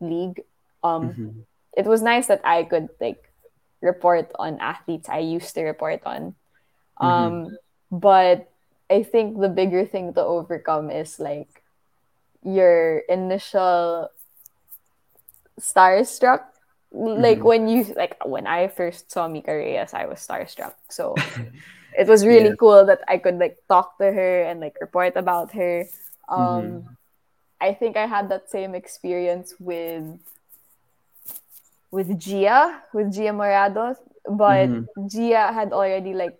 league. Um, Mm-hmm. it was nice that I could like report on athletes I used to report on. Mm-hmm. Um, but I think the bigger thing to overcome is like your initial starstruck. Like Mm-hmm. when you like when I first saw Mika Reyes, I was starstruck. So it was yeah. really cool that I could like talk to her and like report about her. Mm-hmm. Um, I think I had that same experience with with Jia, with Jia Morado, but Mm-hmm. Jia had already like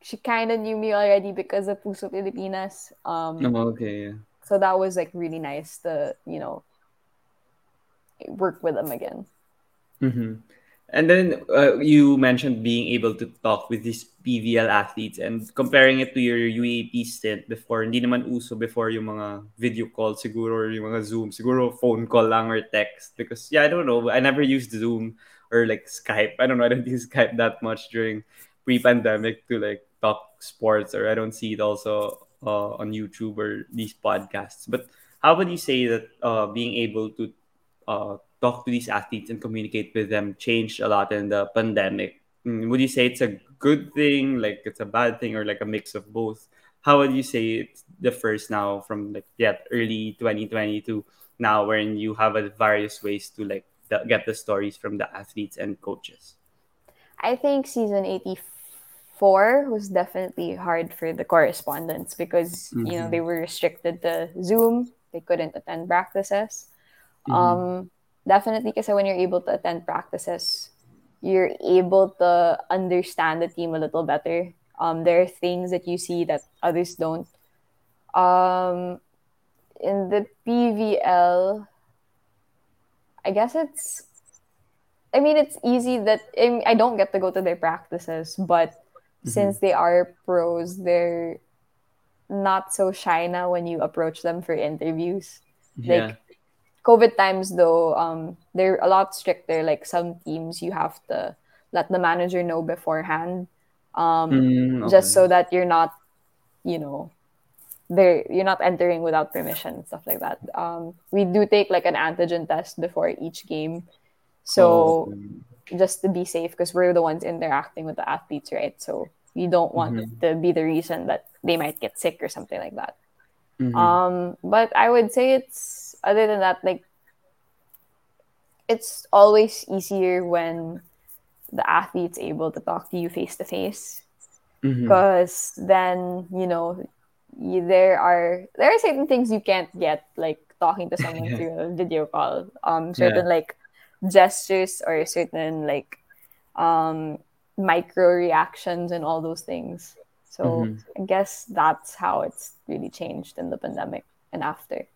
she kind of knew me already because of Puso Pilipinas. Um, Oh, okay. Yeah. so that was like really nice to you know work with them again. Mm-hmm. And then uh, you mentioned being able to talk with these PVL athletes and comparing it to your UAAP stint before. Hindi naman uso before yung mga video call siguro or yung mga Zoom. Siguro phone call lang or text. Because, yeah, I don't know. I never used Zoom or like Skype. I don't know. I don't use Skype that much during pre-pandemic to like talk sports or I don't see it also uh, on YouTube or these podcasts. But how would you say that uh, being able to uh, talk to these athletes and communicate with them changed a lot in the pandemic. Mm, Would you say it's a good thing, like it's a bad thing, or like a mix of both? How would you say it differs now from like yeah early 2020 to now, when you have a various ways to like the, get the stories from the athletes and coaches? I think season 84 was definitely hard for the correspondents because, you know, Mm-hmm. they were restricted to Zoom. They couldn't attend practices. Mm-hmm. Um, definitely because when you're able to attend practices, you're able to understand the team a little better. Um, there are things that you see that others don't. Um, in the PVL, I guess it's I mean, it's easy that I, mean, I don't get to go to their practices, but Mm-hmm. since they are pros, they're not so shy now when you approach them for interviews. Yeah. Like COVID times, though, um, they're a lot stricter. Like some teams, you have to let the manager know beforehand, um, Mm, just so that you're not, you know, they you're not entering without permission, stuff like that. Um, we do take like an antigen test before each game, Oh, so okay. just to be safe because we're the ones interacting with the athletes, right? So we don't want Mm-hmm. to be the reason that they might get sick or something like that. Mm-hmm. Um, but I would say it's other than that, like it's always easier when the athlete's able to talk to you face to face Mm-hmm. because then you know you, there are there are certain things you can't get like talking to someone Yeah. through a video call um Yeah. certain like gestures or certain like um micro reactions and all those things so Mm-hmm. i guess that's how it's really changed in the pandemic and after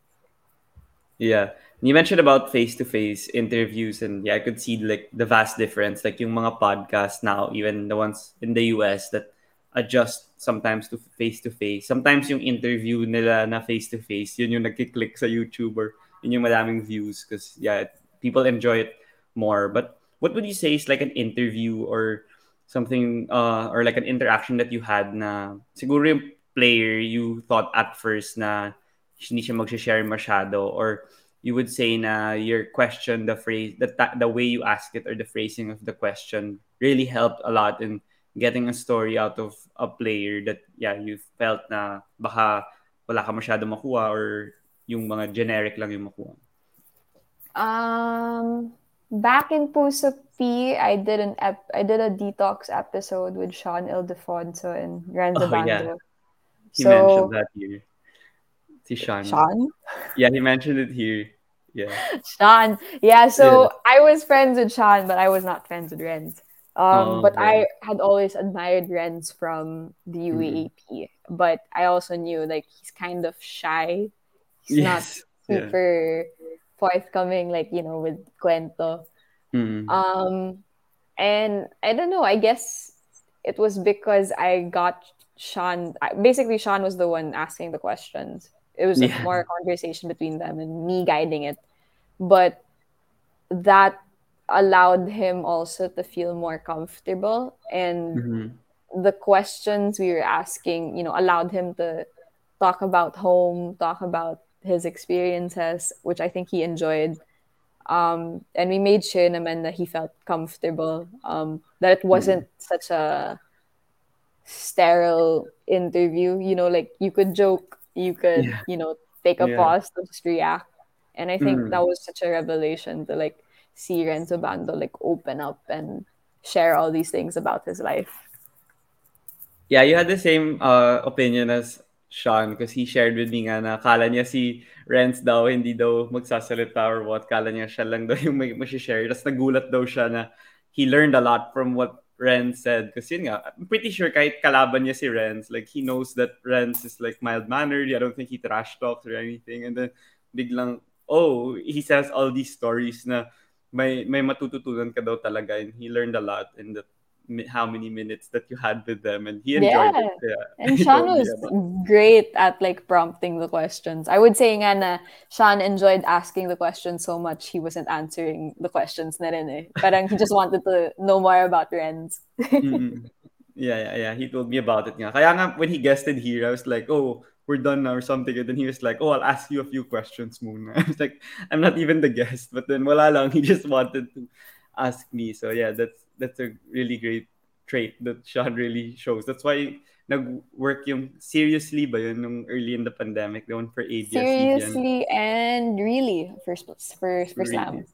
Yeah. You mentioned about face-to-face interviews and yeah, I could see like the vast difference. Like yung mga podcasts now, even the ones in the US that adjust sometimes to face-to-face. Sometimes yung interview nila na face-to-face, yun yung nagki-click sa YouTube or yun yung maraming views because yeah, people enjoy it more. But what would you say is like an interview or something uh or like an interaction that you had na siguro yung player you thought at first na hindi siya mag-share masyado or you would say na your question, the phrase, the the way you ask it or the phrasing of the question really helped a lot in getting a story out of a player that yeah you felt na baka wala ka masyado makuha or yung mga generic lang yung makuha. Um, back in Puso P, I did an ep- I did a detox episode with Sean Ildefonso and Renzo Oh, yeah. He So- mentioned that here. Si Sean. Sean? Yeah, he mentioned it here. Yeah. Sean. Yeah, so I was friends with Sean, but I was not friends with Renz. Um, Oh, but okay. I had always admired Renz from the UAAP. But I also knew like he's kind of shy. He's not Yes. Yeah. super forthcoming, like, you know, with Cuento. Mm. Um, and I don't know. I guess it was because I got Sean. Basically, Sean was the one asking the questions. It was Yeah. more conversation between them and me guiding it. But that allowed him also to feel more comfortable and Mhm. the questions we were asking, you know, allowed him to talk about home, talk about his experiences, which I think he enjoyed. Um, and we made sure naman that he felt comfortable, um, that it wasn't such a sterile interview. You know, like you could joke, you could, Yeah. you know, take a Yeah. pause to just react. And I think Mm. that was such a revelation to like see Rhenz Abando like open up and share all these things about his life. Yeah, you had the same uh, opinion as Sean because he shared with me nga na kala niya si Renz daw hindi daw magsasalita or what. Kala niya siya lang daw yung may share Tapos nagulat daw siya na he learned a lot from what Renz said. Kasi yun nga, I'm pretty sure kahit kalaban niya si Renz, like he knows that Renz is like mild-mannered. I don't think he trash talks or anything. And then biglang, oh, he says all these stories na may may matututunan ka daw talaga and he learned a lot in the how many minutes that you had with them and he enjoyed Yeah. it. Yeah. And Sean was great at like prompting the questions. I would say nga na Sean enjoyed asking the questions so much he wasn't answering the questions na rin eh. Parang he just wanted to know more about Renz. Mm-mm. Yeah, yeah, yeah. He told me about it nga. Kaya nga, when he guested here, I was like, oh, we're done now or something. And then he was like, oh, I'll ask you a few questions muna. I was like, I'm not even the guest. But then wala lang. He just wanted to ask me. So yeah, that's that's a really great trait that Sean really shows. That's why nag-work yung seriously ba yun nung early in the pandemic, the one for ABS-CBN. Seriously and really for for for. Really.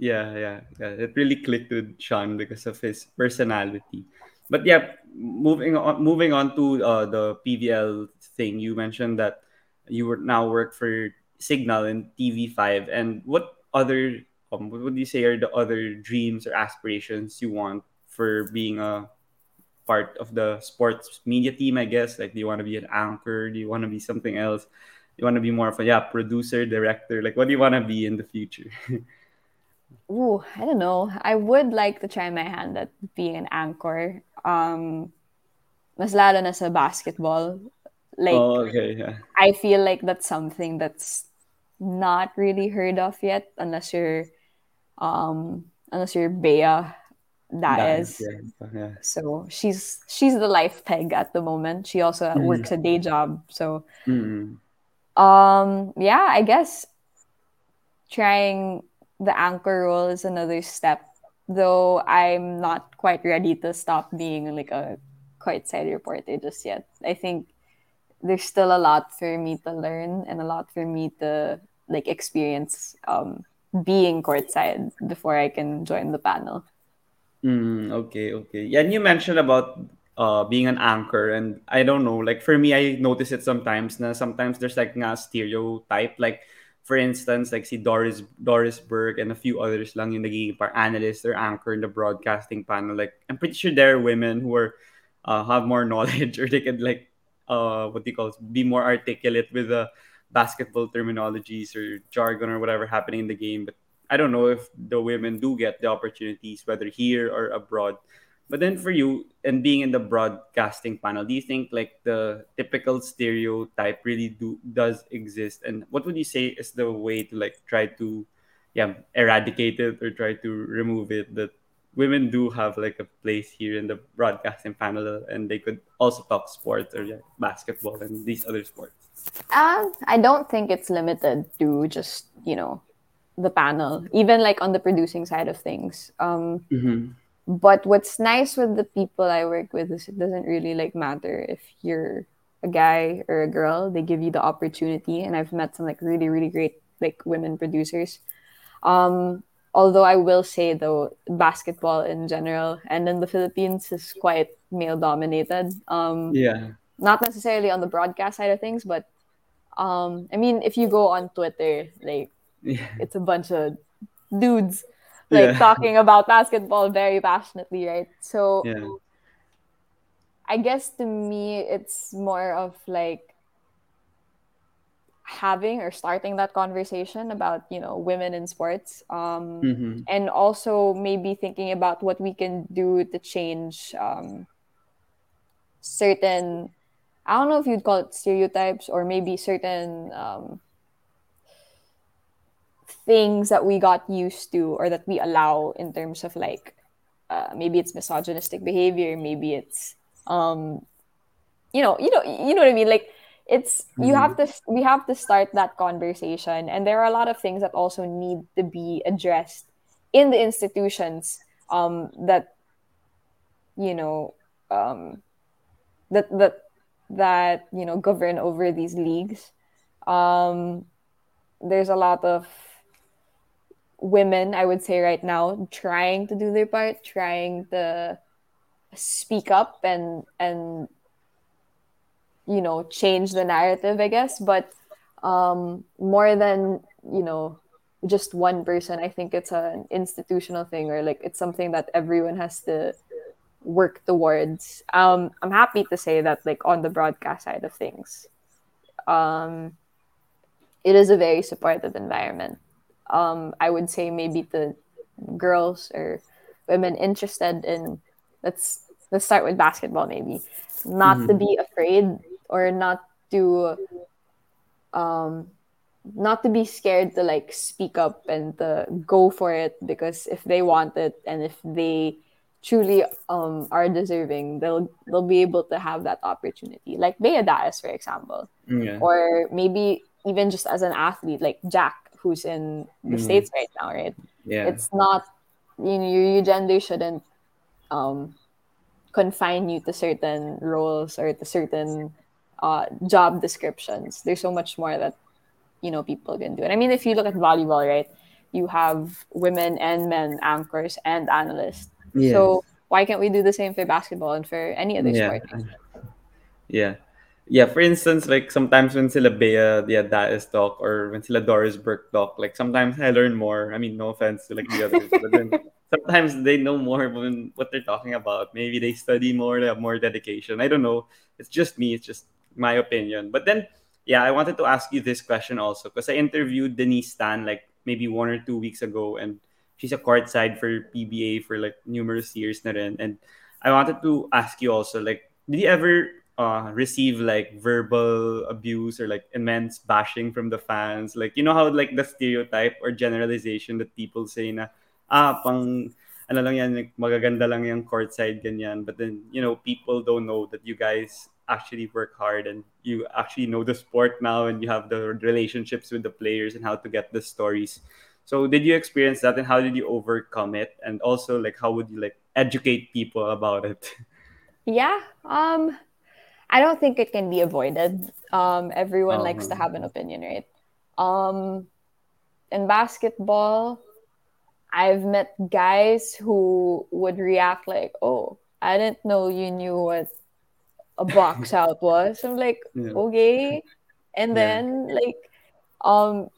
Yeah, yeah, yeah. It really clicked with Sean because of his personality. But yeah, moving on, moving on to uh, the PVL thing, you mentioned that you were now work for Signal and TV5. And what other, um, what would you say are the other dreams or aspirations you want for being a part of the sports media team? I guess like, do you want to be an anchor? Do you want to be something else? You want to be more of a yeah producer, director? Like, what do you want to be in the future? Ooh, I don't know. I would like to try my hand at being an anchor. Um, mas lalo na sa basketball. Like, oh, okay, yeah. I feel like that's something that's not really heard of yet, unless you're, um, unless you're Bea Daez. Yeah, yeah. So she's she's the life peg at the moment. She also Mhm. works a day job. So Mm-mm. um, yeah, I guess trying the anchor role is another step. Though I'm not quite ready to stop being like a courtside reporter just yet. I think there's still a lot for me to learn and a lot for me to like experience um, being courtside before I can join the panel. Mm, okay, okay. Yeah, and you mentioned about uh being an anchor, and I don't know, like for me, I notice it sometimes. Na sometimes there's like nga stereotype, like for instance, like si Doris Doris Berg and a few others lang yung nagiging par analyst or anchor in the broadcasting panel. Like I'm pretty sure there are women who are uh, have more knowledge or they could like uh what do you call it, be more articulate with the basketball terminologies or jargon or whatever happening in the game. But I don't know if the women do get the opportunities, whether here or abroad. But then for you and being in the broadcasting panel, do you think like the typical stereotype really do does exist? And what would you say is the way to like try to yeah, eradicate it or try to remove it that women do have like a place here in the broadcasting panel and they could also talk sports or yeah, basketball and these other sports. Um, I don't think it's limited to just you know the panel, even like on the producing side of things. Um, mm-hmm. But what's nice with the people I work with is it doesn't really like matter if you're a guy or a girl. They give you the opportunity, and I've met some like really really great like women producers. Um, although I will say though, basketball in general and in the Philippines is quite male dominated. Um, yeah. Not necessarily on the broadcast side of things, but um, I mean, if you go on Twitter, like yeah. it's a bunch of dudes like yeah. talking about basketball very passionately, right? So yeah. I guess to me, it's more of like having or starting that conversation about you know women in sports um, mm-hmm. and also maybe thinking about what we can do to change um, certain i don't know if you'd call it stereotypes or maybe certain um, things that we got used to or that we allow in terms of like uh, maybe it's misogynistic behavior maybe it's um you know you know you know what i mean like it's mm-hmm. you have to we have to start that conversation and there are a lot of things that also need to be addressed in the institutions um that you know um that that that you know govern over these leagues um there's a lot of women, I would say right now, trying to do their part, trying to speak up and and you know change the narrative, I guess. But um, more than you know just one person, I think it's an institutional thing or like it's something that everyone has to work towards. Um, I'm happy to say that like on the broadcast side of things, um, it is a very supportive environment um, I would say maybe the girls or women interested in let's let's start with basketball maybe not mm-hmm. to be afraid or not to um not to be scared to like speak up and to go for it because if they want it and if they truly um are deserving they'll they'll be able to have that opportunity like Bea Daez for example yeah. or maybe even just as an athlete like Jack who's in the mm. states right now, right? Yeah, it's not you know your gender shouldn't um, confine you to certain roles or to certain uh, job descriptions. There's so much more that you know people can do. And I mean, if you look at volleyball, right, you have women and men anchors and analysts. Yes. So why can't we do the same for basketball and for any other yeah. sport? Yeah yeah, for instance, like sometimes when sila Bea, yeah, Daez talk, or when sila Doris Burke talk, like sometimes I learn more. I mean, no offense to like the others, but then sometimes they know more when what they're talking about. Maybe they study more, they have more dedication. I don't know. It's just me. It's just my opinion. But then, yeah, I wanted to ask you this question also because I interviewed Denise Tan like maybe one or two weeks ago, and she's a courtside for PBA for like numerous years na rin. And I wanted to ask you also, like, did you ever uh, receive like verbal abuse or like immense bashing from the fans. Like you know how like the stereotype or generalization that people say na ah pang ano lang yan magaganda lang yung courtside ganyan. But then you know people don't know that you guys actually work hard and you actually know the sport now and you have the relationships with the players and how to get the stories. So did you experience that and how did you overcome it? And also like how would you like educate people about it? Yeah. Um I don't think it can be avoided. Um, everyone likes to have an opinion, right? Um, in basketball, I've met guys who would react like, "Oh, I didn't know you knew what a box out was." I'm like, yeah. "Okay," and then yeah. like, um,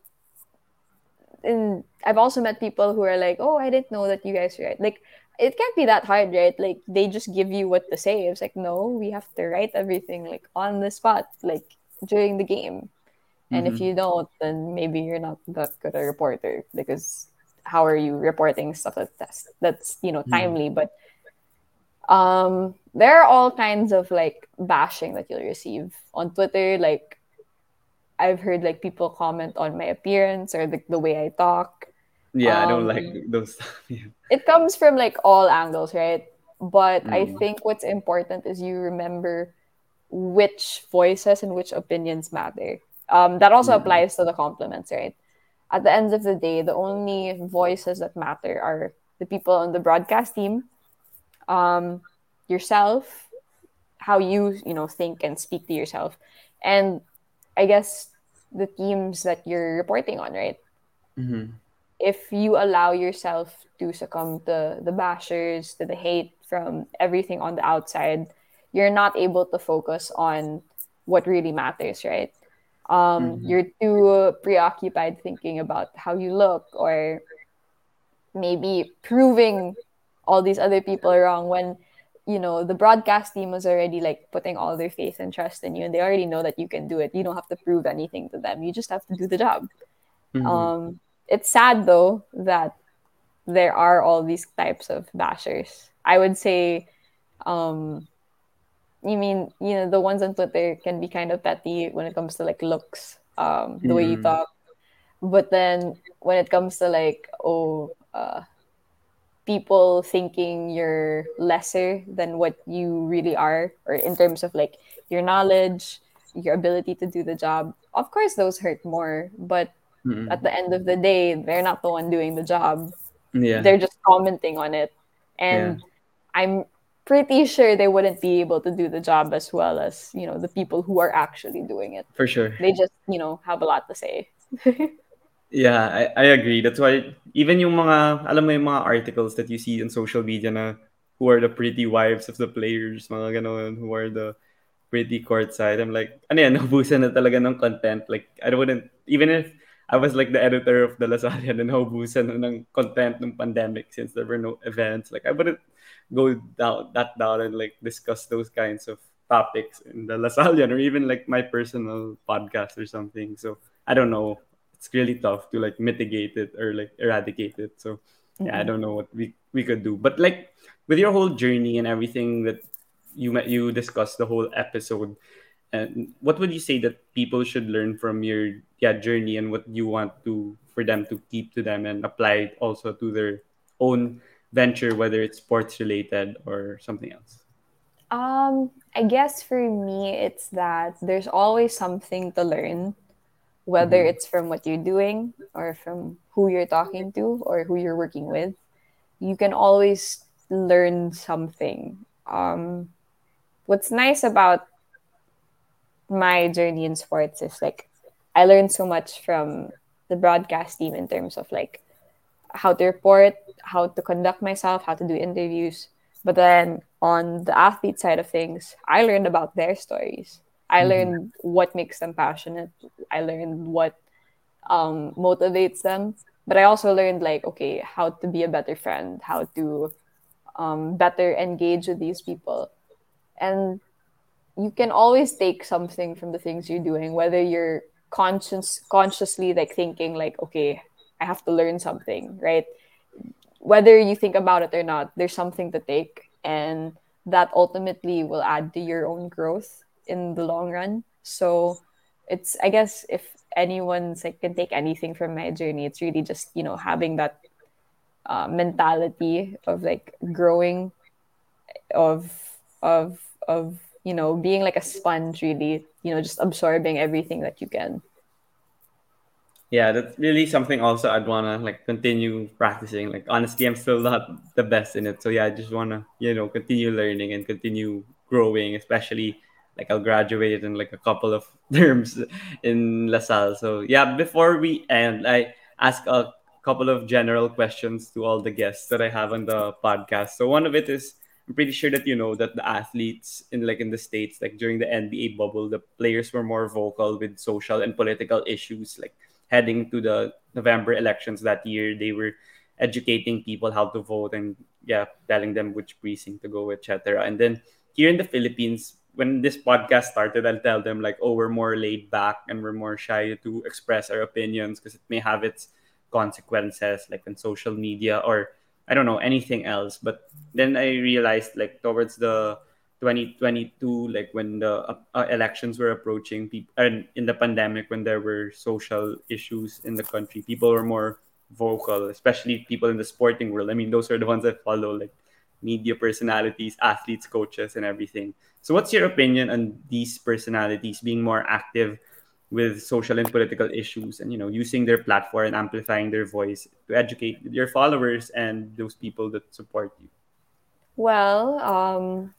and I've also met people who are like, "Oh, I didn't know that you guys write." like." it can't be that hard, right? Like they just give you what to say. It's like, no, we have to write everything like on the spot, like during the game. And mm-hmm. if you don't, then maybe you're not that good a reporter because how are you reporting stuff that's that's you know mm-hmm. timely? Mm-hmm. But um there are all kinds of like bashing that you'll receive on Twitter. Like I've heard like people comment on my appearance or the, the way I talk yeah, um, I don't like um, those stuff. Yeah. It comes from like all angles, right? But mm. I think what's important is you remember which voices and which opinions matter. Um, that also mm-hmm. applies to the compliments, right? At the end of the day, the only voices that matter are the people on the broadcast team, um, yourself, how you you know think and speak to yourself, and I guess the teams that you're reporting on, right? Mm-hmm. If you allow yourself to succumb to the bashers, to the hate from everything on the outside, you're not able to focus on what really matters, right? Um, mm-hmm. You're too preoccupied thinking about how you look or maybe proving all these other people wrong when you know the broadcast team was already like putting all their faith and trust in you and they already know that you can do it you don't have to prove anything to them you just have to do the job mm-hmm. um it's sad though that there are all these types of bashers i would say um you mean you know the ones on twitter can be kind of petty when it comes to like looks um the mm-hmm. way you mm-hmm. talk but then when it comes to like oh uh people thinking you're lesser than what you really are or in terms of like your knowledge your ability to do the job of course those hurt more but mm-hmm. at the end of the day they're not the one doing the job. Yeah. They're just commenting on it. And yeah. i'm pretty sure they wouldn't be able to do the job as well as you know the people who are actually doing it. For sure. They just you know have a lot to say Yeah, I, I agree. That's why even yung mga, alam mo yung mga articles that you see on social media na who are the pretty wives of the players, mga ganon, who are the pretty courtside. I'm like, ano yan, nabusan na talaga ng content. Like, I wouldn't, even if I was like the editor of the Lasallian and naubusan na ng content ng pandemic since there were no events, like, I wouldn't go down that down and like discuss those kinds of topics in the Lasallian or even like my personal podcast or something. So, I don't know it's really tough to like mitigate it or like eradicate it. So mm-hmm. yeah, I don't know what we we could do. But like with your whole journey and everything that you met you discussed the whole episode, and what would you say that people should learn from your yeah journey and what you want to for them to keep to them and apply it also to their own venture, whether it's sports related or something else? Um, I guess for me, it's that there's always something to learn whether mm-hmm. it's from what you're doing or from who you're talking to or who you're working with you can always learn something. Um, what's nice about my journey in sports is like i learned so much from the broadcast team in terms of like how to report how to conduct myself how to do interviews. But then on the athlete side of things i learned about their stories I mm-hmm. learned what makes them passionate. I learned what um, motivates them. But I also learned like, okay, how to be a better friend, how to um, better engage with these people. And you can always take something from the things you're doing, whether you're conscious consciously like thinking like, okay, I have to learn something, right? Whether you think about it or not, there's something to take. And that ultimately will add to your own growth in the long run. So it's I guess if anyone's like can take anything from my journey, it's really just you know having that uh, mentality of like growing, of of of you know being like a sponge, really you know just absorbing everything that you can. Yeah that's really something also i'd want to like continue practicing. Like honestly i'm still not the best in it. So yeah i just want to you know continue learning and continue growing especially like I'll graduate in like a couple of terms in LaSalle. So yeah, before we end, I ask a couple of general questions to all the guests that I have on the podcast. So one of it is I'm pretty sure that you know that the athletes in like in the states, like during the NBA bubble, the players were more vocal with social and political issues. Like heading to the November elections that year, they were educating people how to vote and yeah, telling them which precinct to go, etc. And then here in the Philippines, when this podcast started, I'll tell them like, oh, we're more laid back and we're more shy to express our opinions because it may have its consequences, like on social media or I don't know anything else. But then I realized like towards the 2022, like when the uh, uh, elections were approaching, people and in the pandemic when there were social issues in the country, people were more vocal, especially people in the sporting world. I mean, those are the ones I follow like media personalities, athletes, coaches, and everything. So, what's your opinion on these personalities being more active with social and political issues, and you know, using their platform and amplifying their voice to educate your followers and those people that support you? Well, um,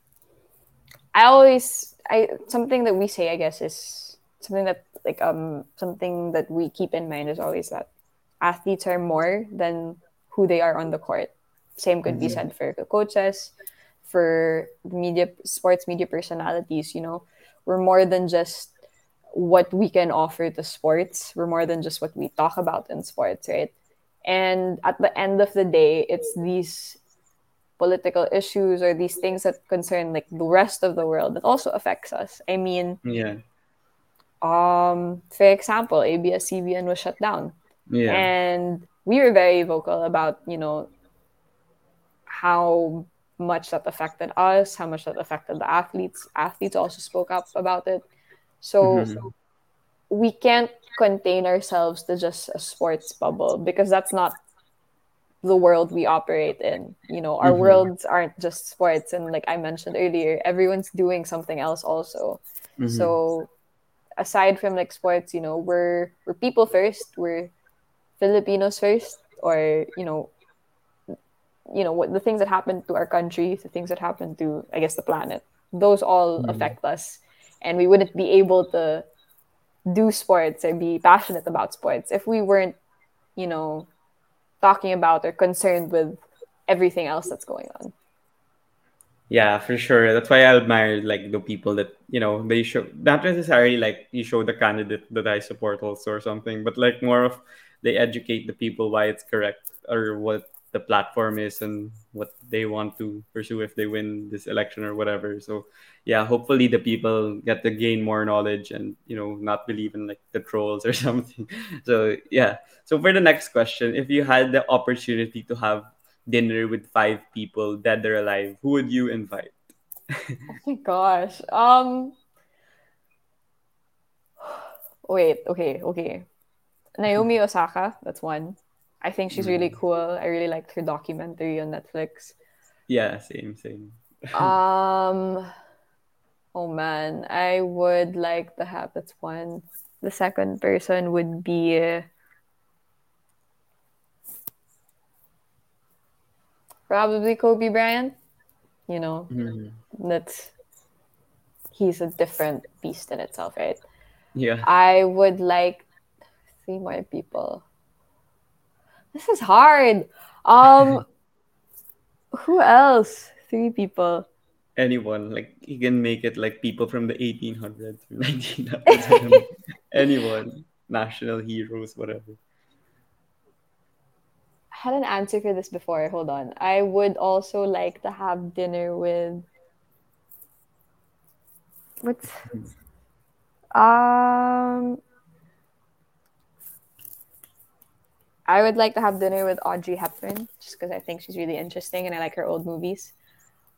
I always I something that we say, I guess, is something that like um something that we keep in mind is always that athletes are more than who they are on the court. Same could be mm-hmm. said for the coaches, for media sports media personalities, you know. We're more than just what we can offer to sports. We're more than just what we talk about in sports, right? And at the end of the day, it's these political issues or these things that concern like the rest of the world that also affects us. I mean, yeah. Um, for example, ABS-CBN was shut down. Yeah. And we were very vocal about, you know, how much that affected us, how much that affected the athletes. Athletes also spoke up about it. So mm-hmm. we can't contain ourselves to just a sports bubble because that's not the world we operate in. You know, our mm-hmm. worlds aren't just sports. And like I mentioned earlier, everyone's doing something else also. Mm-hmm. So aside from like sports, you know, we're we're people first, we're Filipinos first, or you know, you know what the things that happen to our country, the things that happen to I guess the planet, those all mm-hmm. affect us, and we wouldn't be able to do sports or be passionate about sports if we weren't, you know, talking about or concerned with everything else that's going on. Yeah, for sure. That's why I admire like the people that you know they show not necessarily like you show the candidate that I support also or something, but like more of they educate the people why it's correct or what the platform is and what they want to pursue if they win this election or whatever. So yeah, hopefully the people get to gain more knowledge and you know not believe in like the trolls or something. So yeah. So for the next question, if you had the opportunity to have dinner with five people, dead or alive, who would you invite? oh my gosh. Um wait, okay, okay. Naomi Osaka, that's one. I think she's really mm. cool. I really liked her documentary on Netflix. Yeah, same, same. um, oh man, I would like to have that's one. The second person would be. Uh, probably Kobe Bryant. You know, mm-hmm. that's he's a different beast in itself, right? Yeah. I would like three more people. This is hard. Um, who else? Three people. Anyone like you can make it like people from the 1800s, 1900s. anyone, national heroes, whatever. I had an answer for this before. Hold on. I would also like to have dinner with. What's. Um. I would like to have dinner with Audrey Hepburn just because I think she's really interesting and I like her old movies.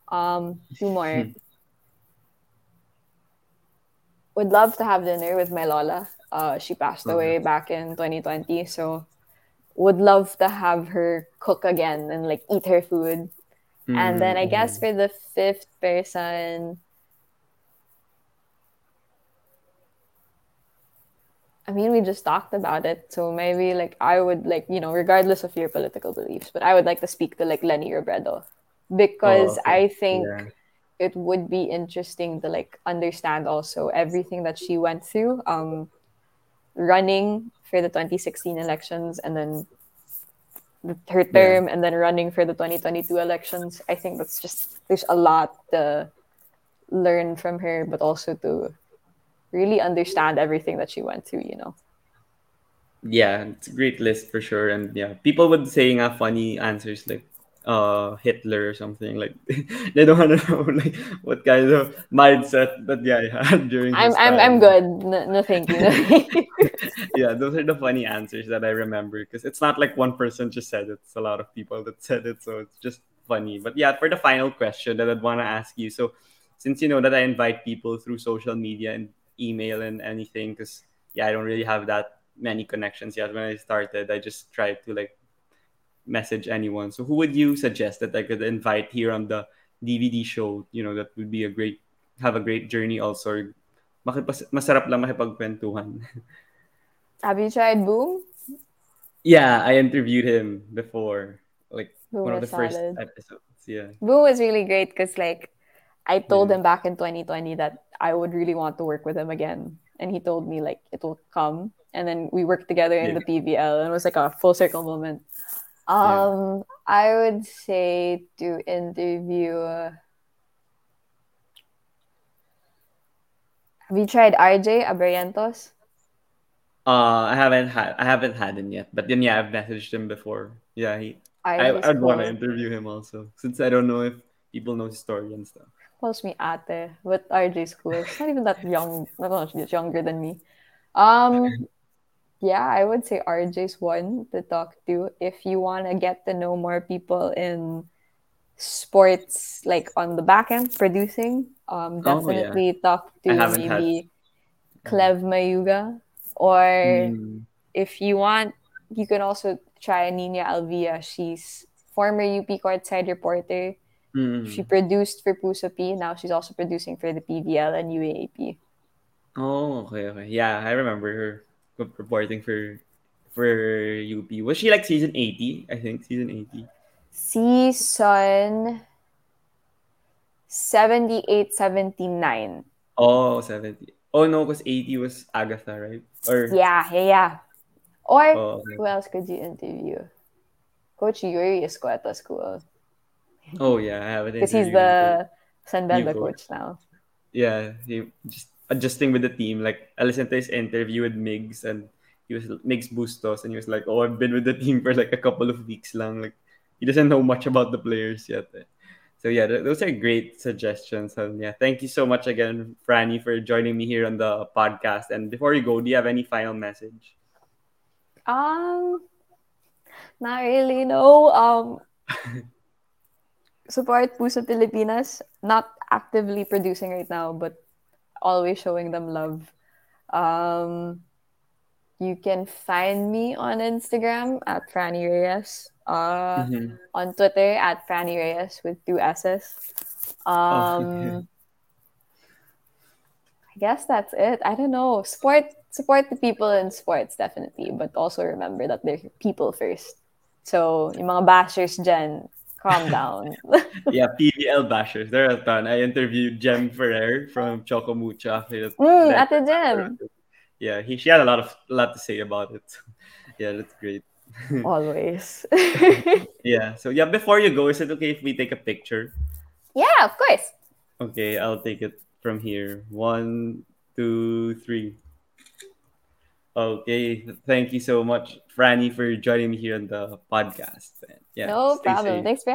Um, two more. Hmm. would love to have dinner with my Lola. Uh, she passed away back in 2020, so would love to have her cook again and like eat her food. Mm-hmm. And then I guess hmm. for the fifth person, I mean, we just talked about it. So maybe like I would like, you know, regardless of your political beliefs, but I would like to speak to like Leni Robredo because oh, okay. I think yeah. it would be interesting to like understand also everything that she went through um running for the 2016 elections and then her term yeah. and then running for the 2022 elections. I think that's just there's a lot to learn from her but also to really understand everything that she went through, you know. Yeah, it's a great list for sure. And yeah, people would say nga funny answers like uh Hitler or something like they don't want to know like what kind of mindset that guy had during I'm I'm I'm good. No, no thank you. Yeah those are the funny answers that I remember because it's not like one person just said it. It's a lot of people that said it so it's just funny. But yeah for the final question that I'd want to ask you so since you know that I invite people through social media and email and anything because yeah, I don't really have that many connections yet. When I started, I just tried to like message anyone. So who would you suggest that I could invite here on the DVD show? You know, that would be a great have a great journey also. Makipas, masarap lang makipagkwentuhan. Have you tried Boom? Yeah, I interviewed him before, like Boom one of the first episodes. Yeah. Boom was really great because like I told Yeah. him back in 2020 that I would really want to work with him again. And he told me like it will come. And then we worked together in Yeah. the PVL and it was like a full circle moment. Um I would say to interview Have you tried RJ Abrientos? Uh, I haven't had I haven't had him yet, but then yeah, I've messaged him before. Yeah, he. I RJ I'd want to interview him also, since I don't know if people know his story and stuff. Calls me ate, but RJ's cool. It's not even that young, not much younger than me. Um, yeah, I would say RJ's one to talk to if you want to get to know more people in sports, like on the back end producing. Um, Oh, yeah. definitely talk to haven't had- maybe Clev Mayuga, or Mm. if you want, you can also try Nina Alvia. She's former UP courtside reporter. Mm. She produced for Puso P. Now she's also producing for the PVL and UAAP. Oh, okay, okay. Yeah, I remember her reporting for for UP. Was she like season eighty? I think season eighty. Season 78 79. Oh, 70. Oh no, because eighty was Agatha, right? Or Yeah, yeah, yeah. Or Oh, okay. who else could you interview? Coach Yuri is quite a school. Oh yeah, I have it. Because he's the San Beda coach now. yeah, he just adjusting with the team. Like I listened to his interview with Migs and he was Migs Bustos and he was like, Oh, I've been with the team for like a couple of weeks long. Like he doesn't know much about the players yet. So yeah, th- those are great suggestions. And yeah, thank you so much again, Frannie, for joining me here on the podcast. And before you go, do you have any final message? Um, not really. No. Um, support Puso Pilipinas. Not actively producing right now, but always showing them love. Um, you can find me on Instagram at Franny Reyes. Uh, Mhm. on Twitter at Franny Reyes with two S's. Um, I guess that's it. I don't know. Support support the people in sports definitely, but also remember that they're people first. So, yung mga bashers dyan, calm down. yeah, PVL bashers. There are a ton. I interviewed Jem Ferrer from Choco Mucho. mm, Ate Jem. Yeah, he she had a lot of a lot to say about it. yeah, that's great. Always. Yeah. So yeah, before you go, is it okay if we take a picture? yeah, of course. Okay, I'll take it from here. One, two, three. Okay, thank you so much, Frannie, for joining me here on the podcast. Yeah, No problem. safe. Thanks for